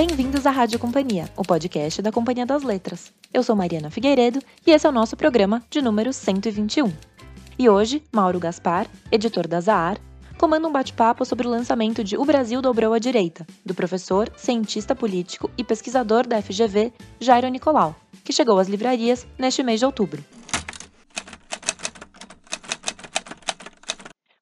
Bem-vindos à Rádio Companhia, o podcast da Companhia das Letras. Eu sou Mariana Figueiredo e esse é o nosso programa de número 121. E hoje, Mauro Gaspar, editor da Zahar, comanda um bate-papo sobre o lançamento de O Brasil Dobrou à Direita, do professor, cientista político e pesquisador da FGV, Jairo Nicolau, que chegou às livrarias neste mês de outubro.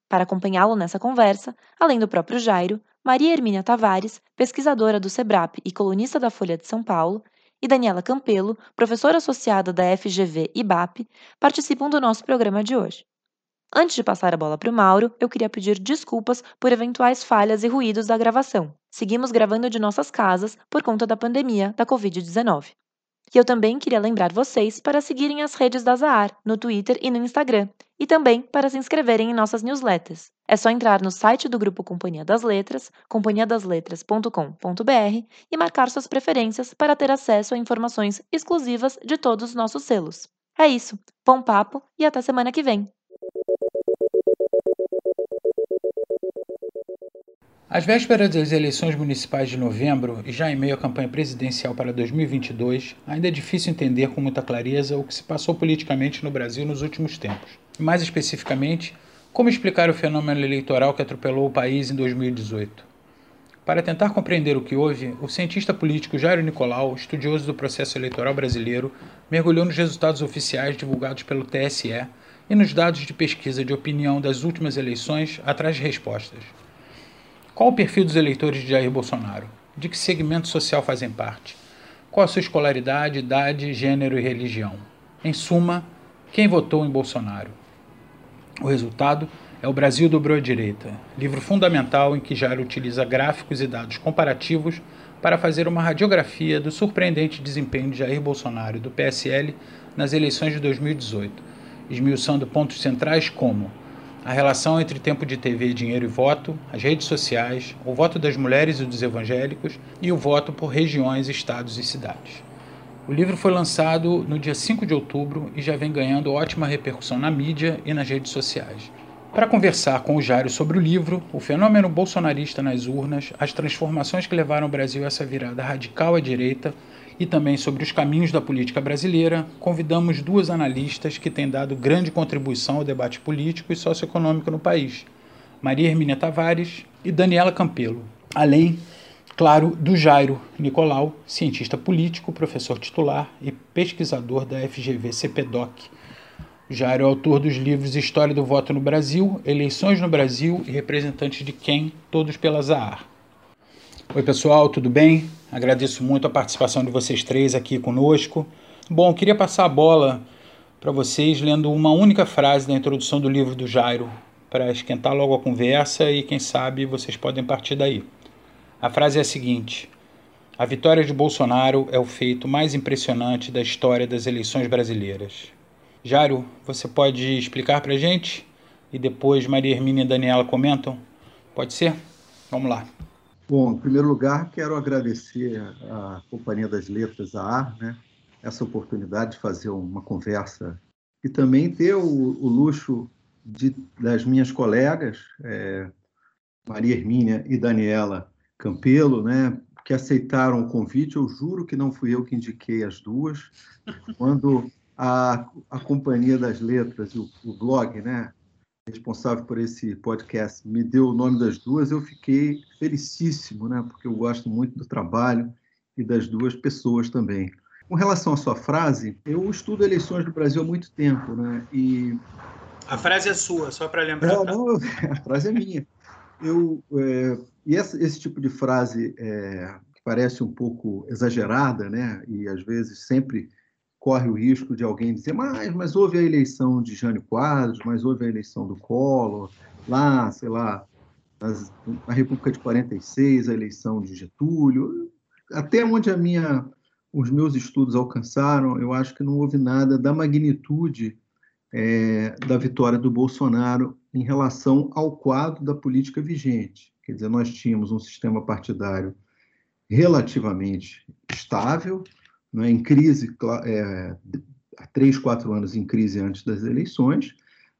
Para acompanhá-lo nessa conversa, além do próprio Jairo, Maria Hermínia Tavares, pesquisadora do SEBRAP e colunista da Folha de São Paulo, e Daniela Campelo, professora associada da FGV e BAP, participam do nosso programa de hoje. Antes de passar a bola para o Mauro, eu queria pedir desculpas por eventuais falhas e ruídos da gravação. Seguimos gravando de nossas casas por conta da pandemia da Covid-19. E eu também queria lembrar vocês para seguirem as redes da Zahar, no Twitter e no Instagram, e também para se inscreverem em nossas newsletters. É só entrar no site do grupo Companhia das Letras, companhiadasletras.com.br e marcar suas preferências para ter acesso a informações exclusivas de todos os nossos selos. É isso, bom papo e até semana que vem! Às vésperas das eleições municipais de novembro e já em meio à campanha presidencial para 2022, ainda é difícil entender com muita clareza o que se passou politicamente no Brasil nos últimos tempos. Mais especificamente, como explicar o fenômeno eleitoral que atropelou o país em 2018. Para tentar compreender o que houve, o cientista político Jairo Nicolau, estudioso do processo eleitoral brasileiro, mergulhou nos resultados oficiais divulgados pelo TSE e nos dados de pesquisa de opinião das últimas eleições atrás de respostas. Qual o perfil dos eleitores de Jair Bolsonaro? De que segmento social fazem parte? Qual a sua escolaridade, idade, gênero e religião? Em suma, quem votou em Bolsonaro? O resultado é O Brasil Dobrou à Direita, livro fundamental em que Jair utiliza gráficos e dados comparativos para fazer uma radiografia do surpreendente desempenho de Jair Bolsonaro e do PSL nas eleições de 2018, esmiuçando pontos centrais como a relação entre tempo de TV, dinheiro e voto, as redes sociais, o voto das mulheres e dos evangélicos e o voto por regiões, estados e cidades. O livro foi lançado no dia 5 de outubro e já vem ganhando ótima repercussão na mídia e nas redes sociais. Para conversar com o Jário sobre o livro, o fenômeno bolsonarista nas urnas, as transformações que levaram o Brasil a essa virada radical à direita e também sobre os caminhos da política brasileira, convidamos duas analistas que têm dado grande contribuição ao debate político e socioeconômico no país, Maria Hermínia Tavares e Daniela Campelo, além, claro, do Jairo Nicolau, cientista político, professor titular e pesquisador da FGV CPDOC. Jairo é autor dos livros História do Voto no Brasil, Eleições no Brasil e Representantes de Quem, todos pela Zahar. Oi, pessoal, tudo bem? Agradeço muito a participação de vocês três aqui conosco. Bom, queria passar a bola para vocês lendo uma única frase da introdução do livro do Jairo, para esquentar logo a conversa e quem sabe vocês podem partir daí. A frase é a seguinte: A vitória de Bolsonaro é o feito mais impressionante da história das eleições brasileiras. Jairo, você pode explicar para gente? E depois Maria Hermínia e Daniela comentam? Pode ser? Vamos lá. Bom, em primeiro lugar, quero agradecer à Companhia das Letras, a AR, né, essa oportunidade de fazer uma conversa e também ter o, o luxo de, das minhas colegas, é, Maria Hermínia e Daniela Campelo, né, que aceitaram o convite. Eu juro que não fui eu que indiquei as duas. Quando a, a Companhia das Letras, o, o blog, né, responsável por esse podcast, me deu o nome das duas, eu fiquei felicíssimo, né? Porque eu gosto muito do trabalho e das duas pessoas também. Com relação à sua frase, eu estudo eleições do Brasil há muito tempo, né? E a frase é sua, só para lembrar. Não, não, a frase é minha. Eu é, e esse, esse, tipo de frase é, que parece um pouco exagerada, né? E às vezes sempre corre o risco de alguém dizer, mas, mas houve a eleição de Jânio Quadros, mas houve a eleição do Collor, lá, sei lá, nas, na República de 46, a eleição de Getúlio. Até onde a minha, os meus estudos alcançaram, eu acho que não houve nada da magnitude é, da vitória do Bolsonaro em relação ao quadro da política vigente. Quer dizer, nós tínhamos um sistema partidário relativamente estável, né, em crise, é, há três, quatro anos em crise antes das eleições,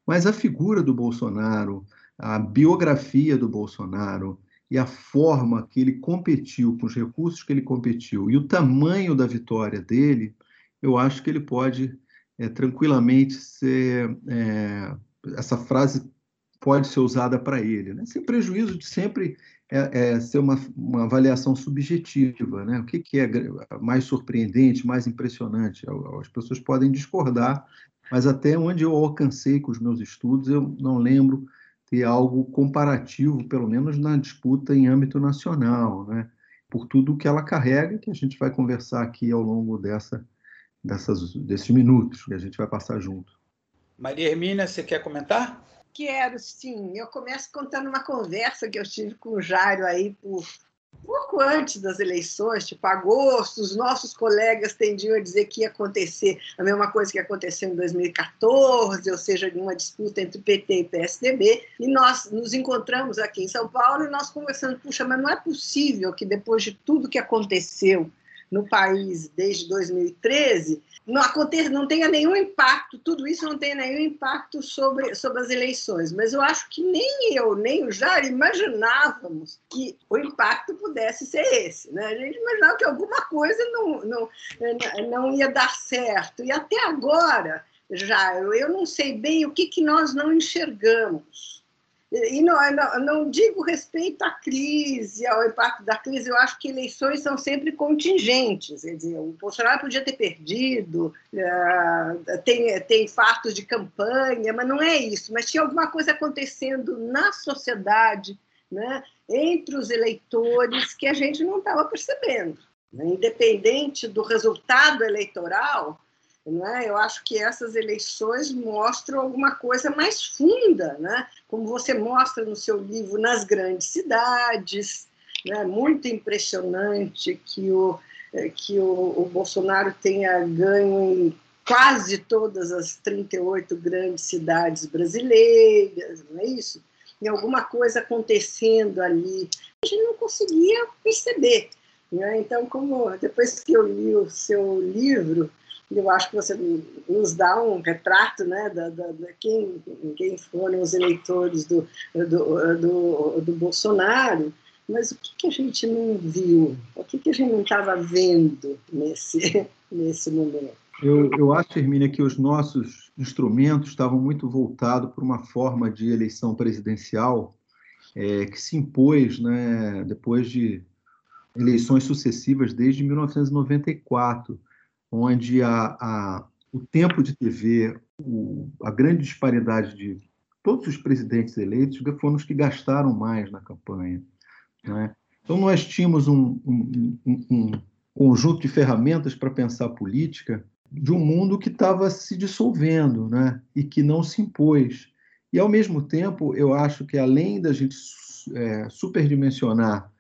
mas a figura do Bolsonaro, a biografia do Bolsonaro e a forma que ele competiu, com os recursos que ele competiu e o tamanho da vitória dele, eu acho que ele pode é, tranquilamente ser. É, essa frase pode ser usada para ele, né? sem prejuízo de sempre é, é, ser uma, uma avaliação subjetiva. Né? O que, que é mais surpreendente, mais impressionante? As pessoas podem discordar, mas até onde eu alcancei com os meus estudos, eu não lembro ter algo comparativo, pelo menos na disputa em âmbito nacional, né? por tudo que ela carrega, que a gente vai conversar aqui ao longo dessa, dessas, desses minutos que a gente vai passar junto. Maria Hermínia, você quer comentar? Quero, sim. Eu começo contando uma conversa que eu tive com o Jairo aí por pouco antes das eleições, tipo agosto, os nossos colegas tendiam a dizer que ia acontecer a mesma coisa que aconteceu em 2014, ou seja, uma disputa entre PT e PSDB, e nós nos encontramos aqui em São Paulo e nós conversando, puxa, mas não é possível que depois de tudo que aconteceu no país desde 2013, não, aconteça, não tenha nenhum impacto, tudo isso não tenha nenhum impacto sobre, sobre as eleições. Mas eu acho que nem eu, nem o Jair imaginávamos que o impacto pudesse ser esse. Né? A gente imaginava que alguma coisa não, não, não ia dar certo. E até agora, Jair, eu não sei bem o que, que nós não enxergamos e não, não, não, digo respeito à crise, ao impacto da crise, eu acho que eleições são sempre contingentes. Quer dizer, o Bolsonaro podia ter perdido, uh, tem, tem fatos de campanha, mas não é isso. Mas tinha alguma coisa acontecendo na sociedade, né, entre os eleitores, que a gente não estava percebendo. Independente do resultado eleitoral, né? Eu acho que essas eleições mostram alguma coisa mais funda, né? como você mostra no seu livro, nas grandes cidades. Né? Muito impressionante que o, eh, que o, o Bolsonaro tenha ganho em quase todas as 38 grandes cidades brasileiras, não é isso? E alguma coisa acontecendo ali. A gente não conseguia perceber. Né? Então, como depois que eu li o seu livro, eu acho que você nos dá um retrato né, da, da, da quem, quem foram os eleitores do, do, do, do Bolsonaro, mas o que, que, a gente não viu? O que, que a gente não estava vendo nesse, nesse momento? Eu, eu acho, Hermínia, que os nossos instrumentos estavam muito voltados para uma forma de eleição presidencial é, que se impôs né, depois de eleições sucessivas desde 1994 onde a, a, o tempo de TV, o, a grande disparidade de todos os presidentes eleitos foram os que gastaram mais na campanha. Né? Então, nós tínhamos um, um, um, um conjunto de ferramentas para pensar política de um mundo que estava se dissolvendo né? e que não se impôs. E, ao mesmo tempo, eu acho que, além da gente é, superdimensionar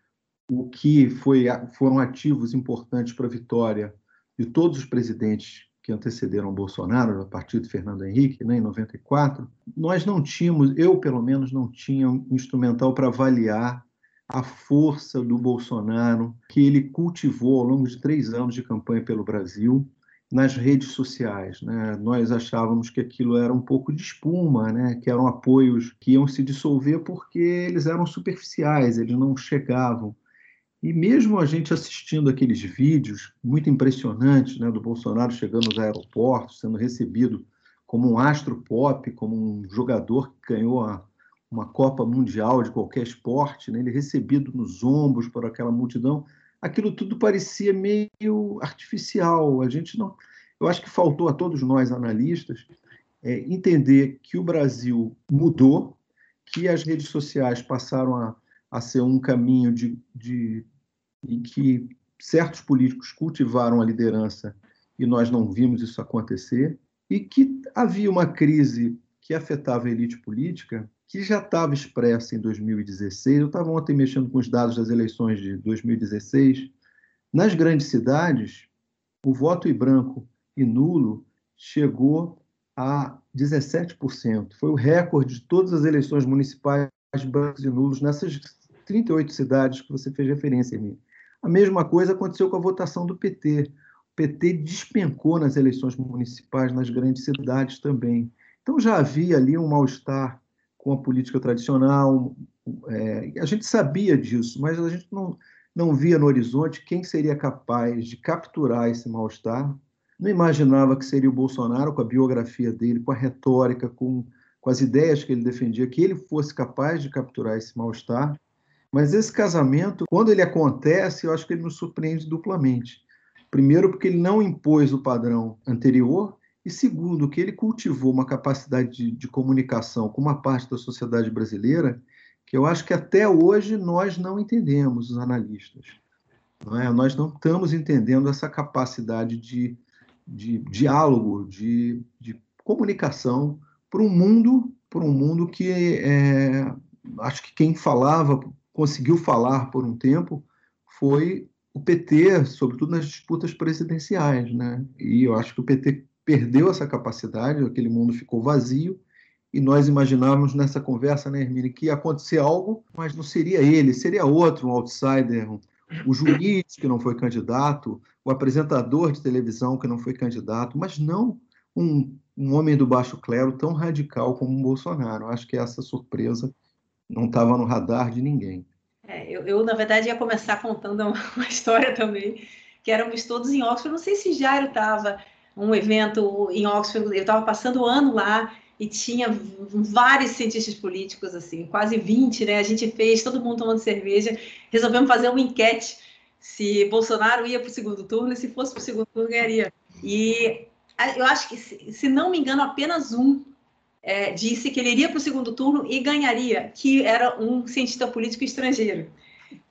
o que foi, foram ativos importantes para a vitória de todos os presidentes que antecederam Bolsonaro, a partir de Fernando Henrique, né, em 94, nós não tínhamos, eu pelo menos não tinha um instrumental para avaliar a força do Bolsonaro que ele cultivou ao longo de três anos de campanha pelo Brasil nas redes sociais. Né? Nós achávamos que aquilo era um pouco de espuma, né? que eram apoios que iam se dissolver porque eles eram superficiais, eles não chegavam e mesmo a gente assistindo aqueles vídeos muito impressionantes né, do Bolsonaro chegando nos aeroportos, sendo recebido como um astro pop, como um jogador que ganhou a, uma Copa Mundial de qualquer esporte, né, ele recebido nos ombros por aquela multidão, aquilo tudo parecia meio artificial. A gente não, eu acho que faltou a todos nós analistas é, entender que o Brasil mudou, que as redes sociais passaram a a ser um caminho de, de, em que certos políticos cultivaram a liderança e nós não vimos isso acontecer, e que havia uma crise que afetava a elite política que já estava expressa em 2016. Eu estava ontem mexendo com os dados das eleições de 2016. Nas grandes cidades, o voto em branco e nulo chegou a 17%. Foi o recorde de todas as eleições municipais brancos e nulos nessas 38 cidades que você fez referência, Emílio. A mesma coisa aconteceu com a votação do PT. O PT despencou nas eleições municipais nas grandes cidades também. Então já havia ali um mal-estar com a política tradicional. É, a gente sabia disso, mas a gente não, não via no horizonte quem seria capaz de capturar esse mal-estar. Não imaginava que seria o Bolsonaro, com a biografia dele, com a retórica, com, com as ideias que ele defendia, que ele fosse capaz de capturar esse mal-estar. Mas esse casamento, quando ele acontece, eu acho que ele nos surpreende duplamente. Primeiro, porque ele não impôs o padrão anterior, e segundo, que ele cultivou uma capacidade de, de, comunicação com uma parte da sociedade brasileira que eu acho que até hoje nós não entendemos, os analistas. Não é? Nós não estamos entendendo essa capacidade de, de diálogo, de, de comunicação para um mundo, para um mundo que é, acho que quem falava, conseguiu falar por um tempo, foi o PT, sobretudo nas disputas presidenciais, né? E eu acho que o PT perdeu essa capacidade, aquele mundo ficou vazio, e nós imaginávamos nessa conversa, né, Hermine, que ia acontecer algo, mas não seria ele, seria outro, um outsider, o juiz que não foi candidato, o apresentador de televisão que não foi candidato, mas não um, um homem do baixo clero tão radical como o Bolsonaro. Acho que essa surpresa não estava no radar de ninguém. É, eu, eu, na verdade, ia começar contando uma, uma história também, que éramos todos em Oxford, não sei se Jairo estava um evento em Oxford, eu estava passando o ano lá e tinha vários cientistas políticos, assim, quase 20, né? A gente fez, todo mundo tomando cerveja, resolvemos fazer uma enquete se Bolsonaro ia para o segundo turno e se fosse para o segundo turno ganharia. E eu acho que, se não me engano, apenas um é, disse que ele iria para o segundo turno e ganharia, que era um cientista político estrangeiro.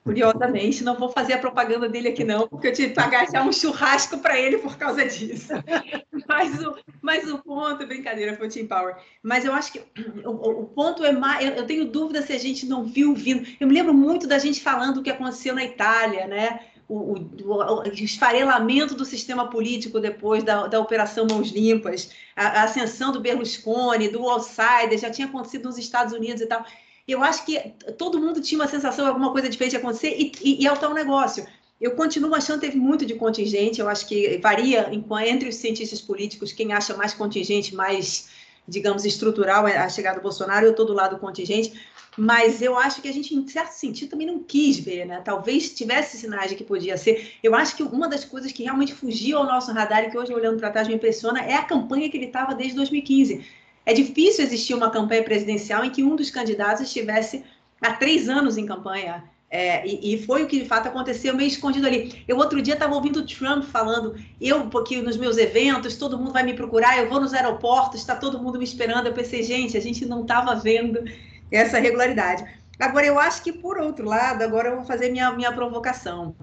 Curiosamente, não vou fazer a propaganda dele aqui não, porque eu tive que pagar já um churrasco para ele por causa disso. Mas o, mas o ponto, brincadeira, foi o Team Power. Mas eu acho que o, o ponto é mais. Eu, tenho dúvida se a gente não viu vindo. Eu me lembro muito da gente falando o que aconteceu na Itália, né? O, o, o, esfarelamento do sistema político depois da, da Operação Mãos Limpas, a, a ascensão do Berlusconi, do outsider, já tinha acontecido nos Estados Unidos e tal eu acho que todo mundo tinha uma sensação de alguma coisa diferente acontecer e, e, e é o tal negócio. Eu continuo achando que teve muito de contingente, eu acho que varia entre os cientistas políticos, quem acha mais contingente, mais, digamos, estrutural é a chegada do Bolsonaro, eu estou do lado do contingente, mas eu acho que a gente, em certo sentido, também não quis ver, né? Talvez tivesse sinais de que podia ser. Eu acho que uma das coisas que realmente fugiu ao nosso radar e que hoje, olhando para trás, me impressiona é a campanha que ele estava desde 2015 é difícil existir uma campanha presidencial em que um dos candidatos estivesse há três anos em campanha. É, e, e, foi o que de fato aconteceu meio escondido ali. Eu outro dia estava ouvindo o Trump falando, eu, porque nos meus eventos todo mundo vai me procurar, eu vou nos aeroportos, está todo mundo me esperando. Eu pensei, gente, a gente não estava vendo essa regularidade. Agora, eu acho que, por outro lado, agora eu vou fazer minha, minha provocação,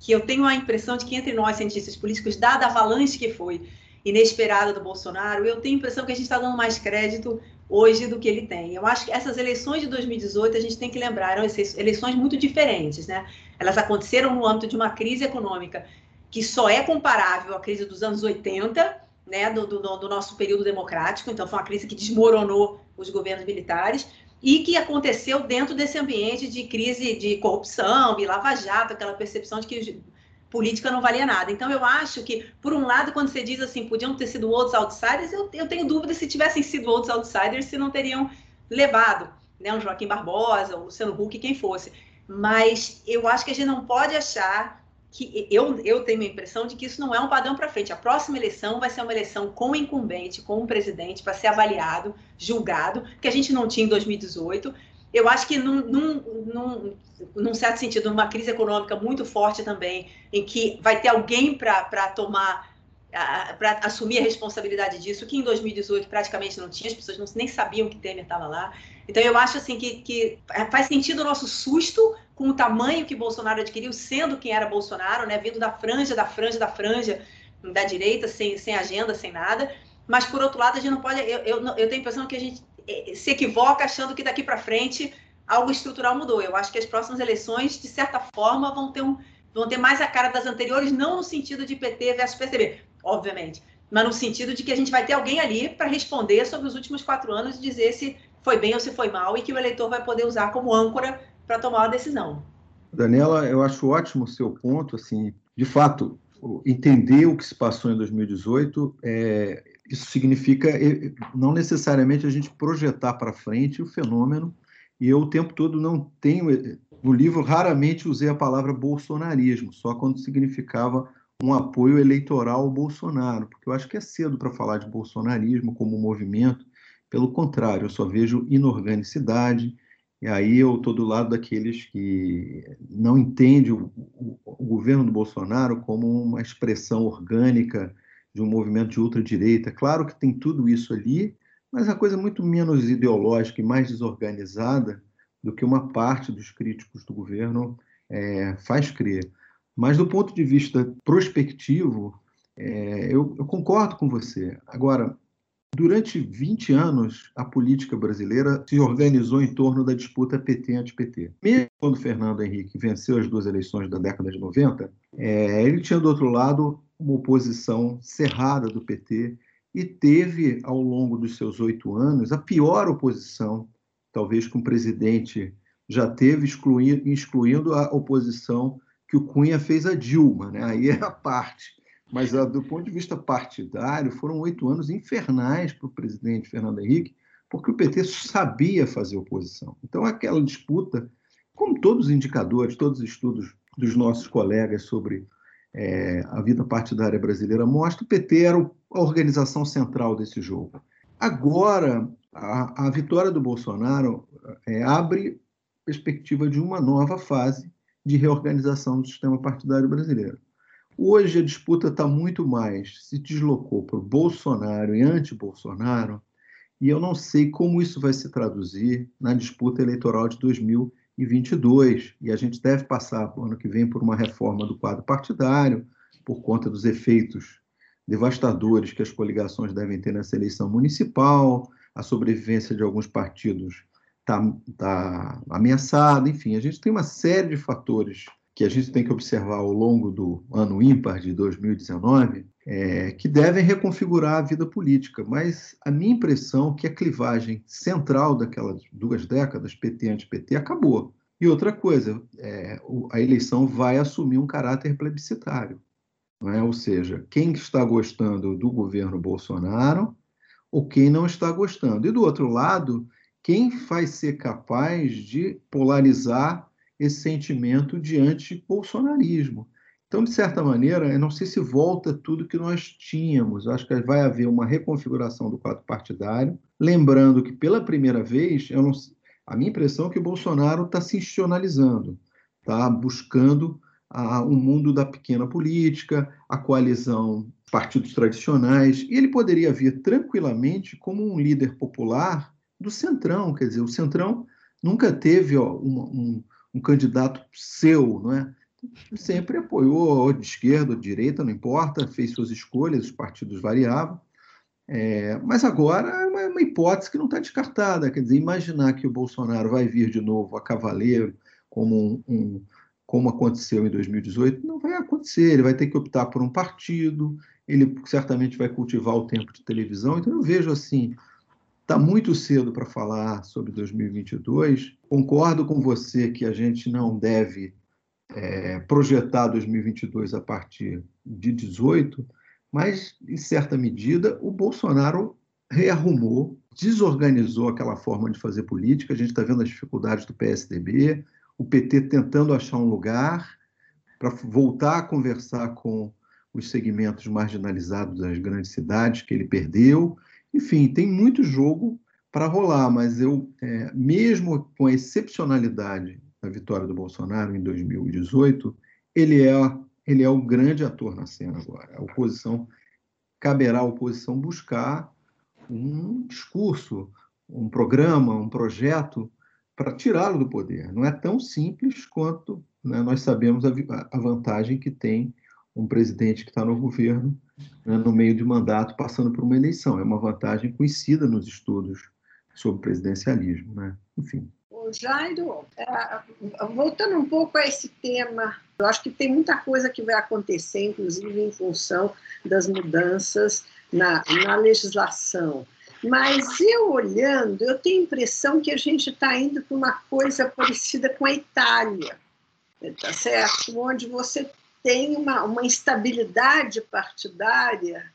que eu tenho a impressão de que entre nós, cientistas políticos, dada a avalanche que foi inesperada do Bolsonaro, eu tenho a impressão que a gente está dando mais crédito hoje do que ele tem. Eu acho que essas eleições de 2018 a gente tem que lembrar, eram eleições muito diferentes, né? Elas aconteceram no âmbito de uma crise econômica que só é comparável à crise dos anos 80, né, do, do, do nosso período democrático, então foi uma crise que desmoronou os governos militares, e que aconteceu dentro desse ambiente de crise de corrupção, e lava-jato, aquela percepção de que política não valia nada. Então, eu acho que, por um lado, quando você diz assim, podiam ter sido outros outsiders, eu, eu tenho dúvida se tivessem sido outros outsiders, se não teriam levado, né, um Joaquim Barbosa, o Luciano Huck, quem fosse. Mas eu acho que a gente não pode achar que eu, eu tenho a impressão de que isso não é um padrão para frente. A próxima eleição vai ser uma eleição com incumbente, com o presidente, para ser avaliado, julgado, que a gente não tinha em 2018 eu acho que num, num, num, num, certo sentido, numa crise econômica muito forte também, em que vai ter alguém para tomar, para assumir a responsabilidade disso, que em 2018 praticamente não tinha, as pessoas não, nem sabiam que Temer estava lá. Então eu acho assim que, que faz sentido o nosso susto com o tamanho que Bolsonaro adquiriu, sendo quem era Bolsonaro, né, vindo da franja, da franja, da franja da direita, sem, sem agenda, sem nada. Mas, por outro lado, a gente não pode. Eu, eu, eu tenho a impressão que a gente eh, se equivoca achando que daqui para frente algo estrutural mudou. Eu acho que as próximas eleições, de certa forma, vão ter, um, vão ter mais a cara das anteriores, não no sentido de PT versus PSDB, obviamente, mas no sentido de que a gente vai ter alguém ali para responder sobre os últimos quatro anos e dizer se foi bem ou se foi mal e que o eleitor vai poder usar como âncora para tomar uma decisão. Daniela, eu acho ótimo o seu ponto. Assim, de fato, entender o que se passou em 2018 é, isso significa não necessariamente a gente projetar para frente o fenômeno, e eu o tempo todo não tenho, no livro raramente usei a palavra bolsonarismo, só quando significava um apoio eleitoral ao Bolsonaro, porque eu acho que é cedo para falar de bolsonarismo como movimento, pelo contrário, eu só vejo inorganicidade, e aí eu estou do lado daqueles que não entendem o, o, o, governo do Bolsonaro como uma expressão orgânica de um movimento de ultradireita. Claro que tem tudo isso ali, mas a coisa é muito menos ideológica e mais desorganizada do que uma parte dos críticos do governo é, faz crer. Mas do ponto de vista prospectivo, é, eu, eu concordo com você. Agora, Durante 20 anos, a política brasileira se organizou em torno da disputa PT-anti-PT. Mesmo quando Fernando Henrique venceu as duas eleições da década de 90, é, ele tinha do outro lado uma oposição cerrada do PT e teve, ao longo dos seus oito anos, a pior oposição, talvez que um presidente já teve, excluindo, excluindo a oposição que o Cunha fez a Dilma. Né? Aí é a parte mas, ah, do ponto de vista partidário, foram oito anos infernais para o presidente Fernando Henrique, porque o PT sabia fazer oposição. Então, aquela disputa, como todos os indicadores, todos os estudos dos nossos colegas sobre é, a vida partidária brasileira mostram, o PT era a organização central desse jogo. Agora, a, a vitória do Bolsonaro é, abre perspectiva de uma nova fase de reorganização do sistema partidário brasileiro. Hoje a disputa está muito mais, se deslocou para o Bolsonaro e anti-Bolsonaro, e eu não sei como isso vai se traduzir na disputa eleitoral de 2022. E a gente deve passar no ano que vem por uma reforma do quadro partidário, por conta dos efeitos devastadores que as coligações devem ter nessa eleição municipal, a sobrevivência de alguns partidos está tá ameaçada, enfim, a gente tem uma série de fatores que a gente tem que observar ao longo do ano ímpar de 2019, é, que devem reconfigurar a vida política. Mas a minha impressão é que a clivagem central daquelas duas décadas, PT anti-PT, acabou. E outra coisa, é, a eleição vai assumir um caráter plebiscitário. É? Ou seja, quem está gostando do governo Bolsonaro ou quem não está gostando. E do outro lado, quem vai ser capaz de polarizar esse sentimento de anti-bolsonarismo. Então, de certa maneira, eu não sei se volta tudo que nós tínhamos. Eu acho que vai haver uma reconfiguração do quadro partidário. Lembrando que, pela primeira vez, não, a minha impressão é que o Bolsonaro está se institucionalizando, está buscando o um mundo da pequena política, a coalizão partidos tradicionais, e ele poderia vir tranquilamente como um líder popular do Centrão. Quer dizer, o Centrão nunca teve ó, um, um candidato seu, não é? Sempre apoiou de esquerda ou de direita, não importa, fez suas escolhas, os partidos variavam. É, mas agora é uma, uma hipótese que não está descartada. Quer dizer, imaginar que o Bolsonaro vai vir de novo a cavaleiro, como, um, um, como aconteceu em 2018, não vai acontecer. Ele vai ter que optar por um partido, ele certamente vai cultivar o tempo de televisão. Então, eu vejo assim Está muito cedo para falar sobre 2022. Concordo com você que a gente não deve é, projetar 2022 a partir de 18, mas, em certa medida, o Bolsonaro rearrumou, desorganizou aquela forma de fazer política. A gente está vendo as dificuldades do PSDB, o PT tentando achar um lugar para voltar a conversar com os segmentos marginalizados das grandes cidades que ele perdeu enfim, tem muito jogo para rolar, mas eu, é, mesmo com a excepcionalidade da vitória do Bolsonaro em 2018, ele é, ele é o grande ator na cena agora. A oposição, caberá à oposição buscar um discurso, um programa, um projeto para tirá-lo do poder. Não é tão simples quanto né, nós sabemos a, a vantagem que tem um presidente que está no governo né, no meio de mandato passando por uma eleição. É uma vantagem conhecida nos estudos sobre presidencialismo. Né? Enfim. O Jairo, é, voltando um pouco a esse tema, eu acho que tem muita coisa que vai acontecer, inclusive em função das mudanças na, na legislação. Mas eu olhando, eu tenho a impressão que a gente está indo para uma coisa parecida com a Itália, tá certo? Onde você tem uma, uma instabilidade partidária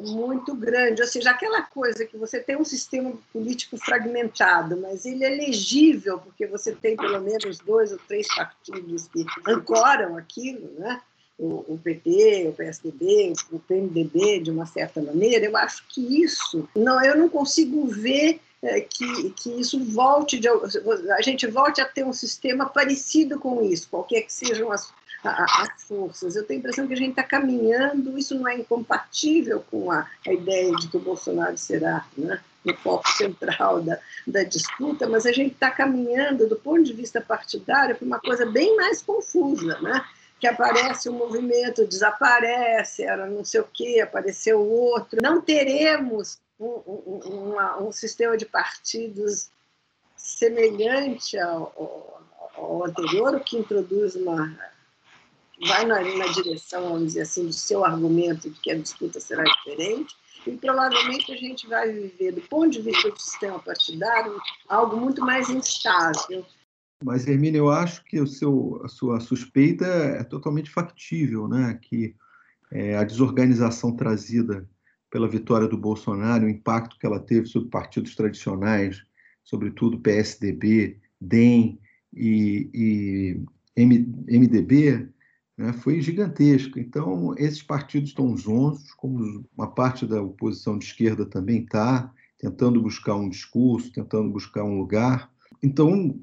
muito grande, ou seja, aquela coisa que você tem um sistema político fragmentado, mas ele é legível porque você tem pelo menos dois ou três partidos que ancoram aquilo, né? O, PT, o PSDB, o PMDB, de uma certa maneira, eu acho que isso, não, eu não consigo ver é, que, que isso volte, de, a gente volte a ter um sistema parecido com isso, qualquer que sejam as, as forças. Eu tenho a impressão que a gente está caminhando, isso não é incompatível com a, a ideia de que o Bolsonaro será né, no foco central da, da disputa, mas a gente está caminhando, do ponto de vista partidário, para uma coisa bem mais confusa, né? que aparece um movimento, desaparece, era não sei o quê, apareceu outro. Não teremos um, um, um sistema de partidos semelhante ao, ao, anterior, o que introduz uma. Vai na, na direção, vamos dizer assim, do seu argumento de que a disputa será diferente, e provavelmente a gente vai viver, do ponto de vista do sistema partidário, algo muito mais instável. Mas, Hermínia, eu acho que o seu, a sua suspeita é totalmente factível, né? que é, a desorganização trazida pela vitória do Bolsonaro, o impacto que ela teve sobre partidos tradicionais, sobretudo PSDB, DEM e, e MDB, né, foi gigantesco. Então, esses partidos estão zonzos, como uma parte da oposição de esquerda também está, tentando buscar um discurso, tentando buscar um lugar. Então,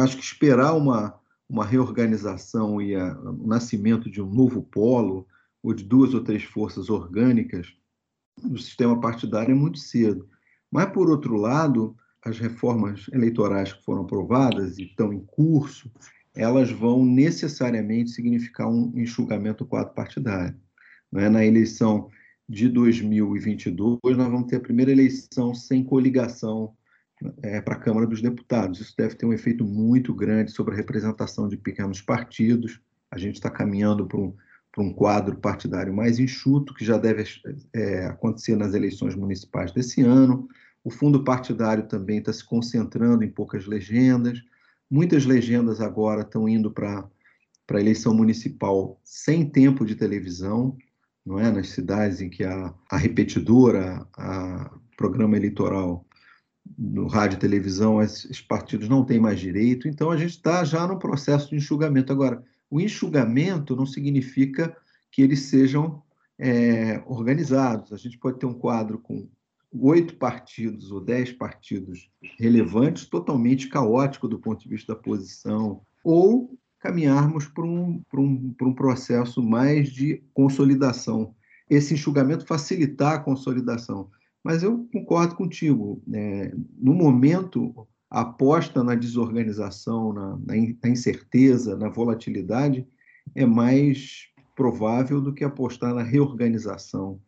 acho que esperar uma, uma reorganização e a, o nascimento de um novo polo, ou de duas ou três forças orgânicas, do sistema partidário é muito cedo. Mas, por outro lado, as reformas eleitorais que foram aprovadas e estão em curso, elas vão necessariamente significar um enxugamento do quadro partidário. é? Na eleição de 2022, nós vamos ter a primeira eleição sem coligação é, para a Câmara dos Deputados. Isso deve ter um efeito muito grande sobre a representação de pequenos partidos. A gente está caminhando para um para um quadro partidário mais enxuto, que já deve é, acontecer nas eleições municipais desse ano. O fundo partidário também está se concentrando em poucas legendas. Muitas legendas agora estão indo para a eleição municipal sem tempo de televisão, não é? Nas cidades em que a, a repetidora, a programa eleitoral no rádio e televisão, esses partidos não têm mais direito. Então a gente está já no processo de enxugamento agora. O enxugamento não significa que eles sejam é, organizados. A gente pode ter um quadro com oito partidos ou dez partidos relevantes, totalmente caótico do ponto de vista da posição, ou caminharmos para um, para um, para um processo mais de consolidação. Esse enxugamento facilitar a consolidação. Mas eu concordo contigo. É, no momento, a aposta na desorganização, na, na, incerteza, na volatilidade, é mais provável do que apostar na reorganização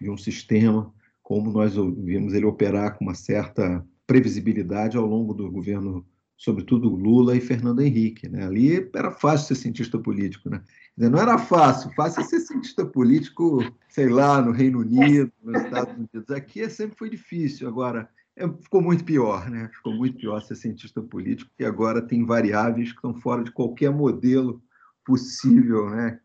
de um sistema, como nós vimos ele operar com uma certa previsibilidade ao longo do governo, sobretudo Lula e Fernando Henrique. Né? Ali era fácil ser cientista político. Né? Não era fácil, fácil é ser cientista político, sei lá, no Reino Unido, nos Estados Unidos. Aqui sempre foi difícil. Agora, é, ficou muito pior, né? Ficou muito pior ser cientista político, que agora tem variáveis que estão fora de qualquer modelo possível, né?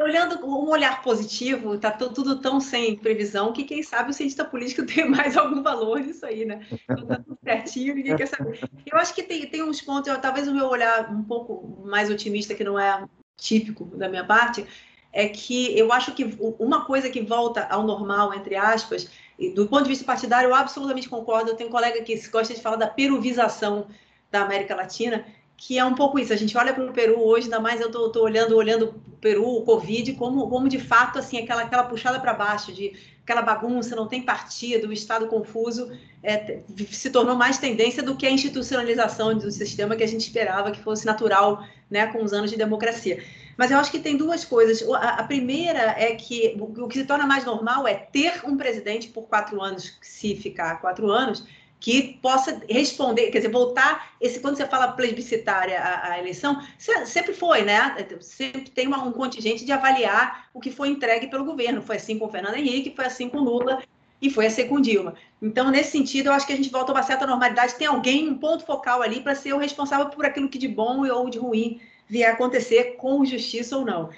Olhando com um olhar positivo, está tudo tão sem previsão que quem sabe o cientista político tem mais algum valor nisso aí, né? Então tá tudo certinho, ninguém quer saber. Eu acho que tem, tem uns pontos, talvez o meu olhar um pouco mais otimista, que não é típico da minha parte, é que eu acho que uma coisa que volta ao normal, entre aspas, do ponto de vista partidário, eu absolutamente concordo. Eu tenho um colega que gosta de falar da peruvização da América Latina, que é um pouco isso. A gente olha para o Peru hoje, ainda mais eu estou olhando, olhando o Peru, o Covid, como, como de fato assim aquela, aquela puxada para baixo, de aquela bagunça, não tem partido, o Estado confuso, é, se tornou mais tendência do que a institucionalização do sistema que a gente esperava que fosse natural né, com os anos de democracia. Mas eu acho que tem duas coisas. A, primeira é que o que se torna mais normal é ter um presidente por quatro anos, se ficar quatro anos, que possa responder, quer dizer, voltar. Esse, quando você fala plebiscitária a, a eleição, sempre foi, né? Sempre tem uma, um contingente de avaliar o que foi entregue pelo governo. Foi assim com o Fernando Henrique, foi assim com o Lula e foi assim com Dilma. Então, nesse sentido, eu acho que a gente volta a uma certa normalidade. Tem alguém, um ponto focal ali, para ser o responsável por aquilo que de bom ou de ruim vier acontecer com justiça ou não.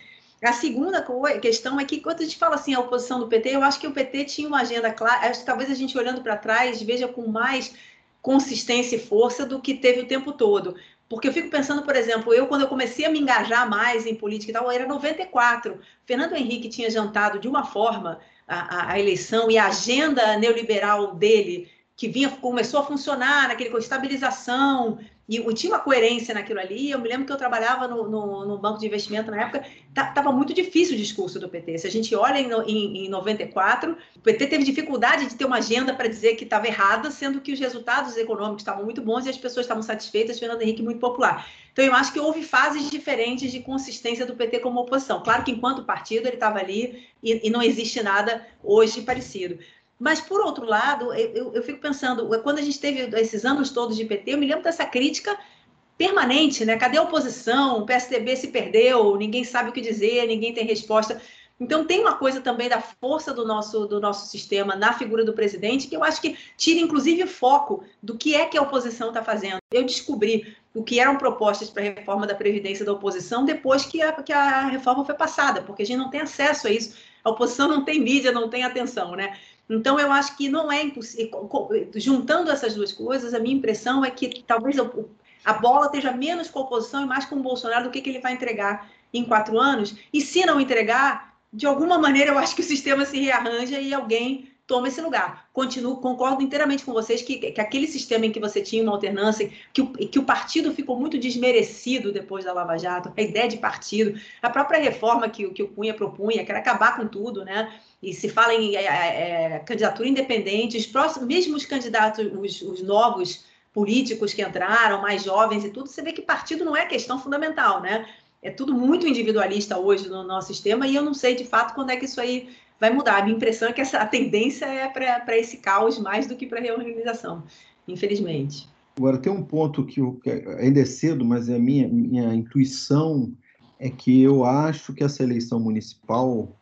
A segunda questão é que, quando a gente fala assim, a oposição do PT, eu acho que o PT tinha uma agenda clara, acho que talvez a gente olhando para trás veja com mais consistência e força do que teve o tempo todo. Porque eu fico pensando, por exemplo, eu quando eu comecei a me engajar mais em política e tal, era 94. Fernando Henrique tinha jantado de uma forma a, a, eleição e a agenda neoliberal dele que vinha começou a funcionar naquele com estabilização e, e tinha uma coerência naquilo ali. Eu me lembro que eu trabalhava no, no, no banco de investimento na época, estava muito difícil o discurso do PT. Se a gente olha em, em, em 94, o PT teve dificuldade de ter uma agenda para dizer que estava errada, sendo que os resultados econômicos estavam muito bons e as pessoas estavam satisfeitas, Fernando Henrique muito popular. Então, eu acho que houve fases diferentes de consistência do PT como oposição. Claro que, enquanto partido, ele estava ali e, e não existe nada hoje parecido. Mas, por outro lado, eu, eu, fico pensando, quando a gente teve esses anos todos de PT, eu me lembro dessa crítica permanente, né? Cadê a oposição? O PSDB se perdeu, ninguém sabe o que dizer, ninguém tem resposta. Então, tem uma coisa também da força do nosso, do nosso sistema na figura do presidente que eu acho que tira, inclusive, o foco do que é que a oposição está fazendo. Eu descobri o que eram propostas para a reforma da Previdência da oposição depois que a, que a reforma foi passada, porque a gente não tem acesso a isso. A oposição não tem mídia, não tem atenção, né? Então, eu acho que não é impossível. Juntando essas duas coisas, a minha impressão é que talvez a bola esteja menos com a oposição e mais com o Bolsonaro do que, que ele vai entregar em quatro anos. E se não entregar, de alguma maneira, eu acho que o sistema se rearranja e alguém toma esse lugar. Continuo, concordo inteiramente com vocês que, que aquele sistema em que você tinha uma alternância, que o, que o partido ficou muito desmerecido depois da Lava Jato, a ideia de partido, a própria reforma que, que o Cunha propunha, que era acabar com tudo, né? e se fala em é, é, é, candidatura independente, os próximos, mesmo os candidatos, os, os, novos políticos que entraram, mais jovens e tudo, você vê que partido não é questão fundamental, né? É tudo muito individualista hoje no nosso sistema e eu não sei de fato quando é que isso aí vai mudar. A minha impressão é que essa, a tendência é para esse caos mais do que para a reorganização, infelizmente. Agora, tem um ponto que, eu, que ainda é cedo, mas é a minha, minha intuição é que eu acho que essa eleição municipal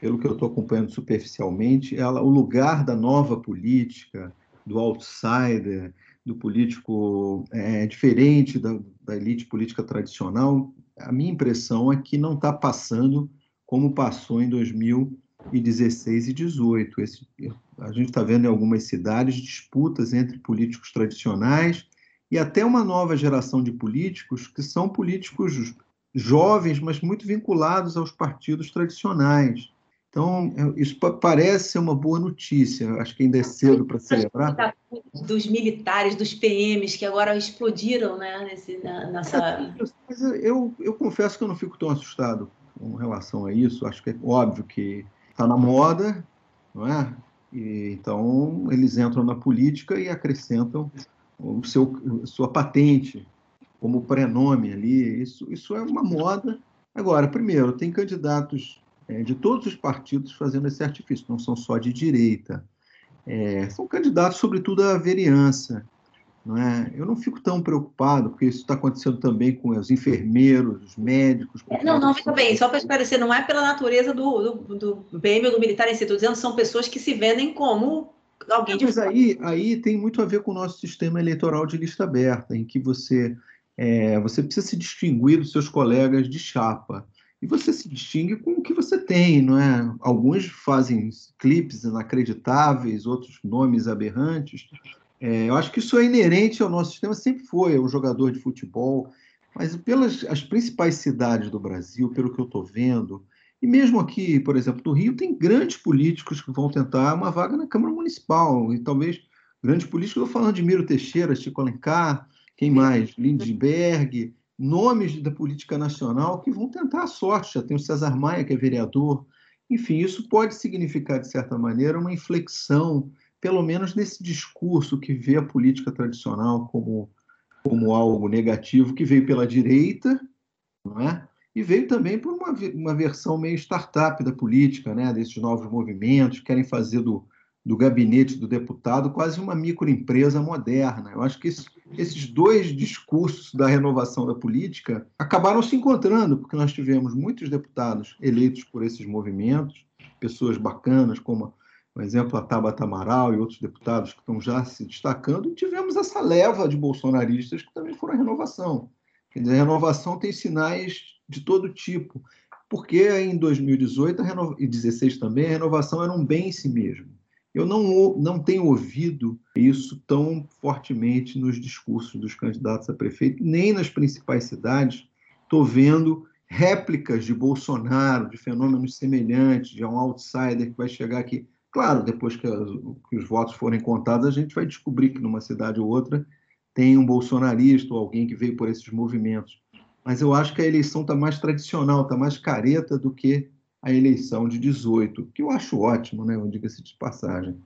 pelo que eu estou acompanhando superficialmente, ela, o lugar da nova política, do outsider, do político é, diferente da, da, elite política tradicional, a minha impressão é que não está passando como passou em 2016 e 2018. Esse, a gente está vendo em algumas cidades disputas entre políticos tradicionais e até uma nova geração de políticos que são políticos jovens, mas muito vinculados aos partidos tradicionais. Então, isso parece ser uma boa notícia. Acho que ainda é cedo para celebrar. Dos militares, dos PMs, que agora explodiram né, nesse, nessa. Mas eu, eu confesso que eu não fico tão assustado com relação a isso. Acho que é óbvio que está na moda, não é? E, então, eles entram na política e acrescentam o seu, sua patente como prenome ali. Isso, isso é uma moda. Agora, primeiro, tem candidatos é, de todos os partidos fazendo esse artifício, não são só de direita. É, são candidatos, sobretudo, à vereança. Não é? Eu não fico tão preocupado, porque isso está acontecendo também com os enfermeiros, os médicos. É, não, não, fica bem, só para esclarecer, não é pela natureza do, do, do PM ou do militar em si, estou dizendo são pessoas que se vendem como alguém de. Mas aí, aí tem muito a ver com o nosso sistema eleitoral de lista aberta, em que você, é, você precisa se distinguir dos seus colegas de chapa e você se distingue com o que você tem, não é? Alguns fazem clipes inacreditáveis, outros nomes aberrantes. É, eu acho que isso é inerente ao nosso sistema, sempre foi, o jogador de futebol, mas pelas as principais cidades do Brasil, pelo que eu estou vendo, e mesmo aqui, por exemplo, no Rio, tem grandes políticos que vão tentar uma vaga na Câmara Municipal, e talvez grandes políticos, eu estou falando de Miro Teixeira, Chico Alencar, quem mais? Lindbergh, nomes da política nacional que vão tentar a sorte. Já tem o César Maia, que é vereador. Enfim, isso pode significar, de certa maneira, uma inflexão, pelo menos nesse discurso que vê a política tradicional como, como algo negativo, que veio pela direita, não é? e veio também por uma, uma versão meio startup da política, né? desses novos movimentos, querem fazer do, do gabinete do deputado quase uma microempresa moderna. Eu acho que esse, esses dois discursos da renovação da política acabaram se encontrando, porque nós tivemos muitos deputados eleitos por esses movimentos, pessoas bacanas, como, por exemplo, a Tabata Amaral e outros deputados que estão já se destacando, e tivemos essa leva de bolsonaristas que também foram a renovação. Quer dizer, a renovação tem sinais de todo tipo. porque em 2018 e 2016 também a renovação era um bem em si mesmo. Eu não, não tenho ouvido isso tão fortemente nos discursos dos candidatos a prefeito, nem nas principais cidades. Estou vendo réplicas de Bolsonaro, de fenômenos semelhantes, de um outsider que vai chegar aqui. Claro, depois que, as, que os votos forem contados, a gente vai descobrir que numa cidade ou outra tem um bolsonarista ou alguém que veio por esses movimentos. Mas eu acho que a eleição está mais tradicional, está mais careta do que a eleição de 18, que eu acho ótimo, né? Diga-se de passagem.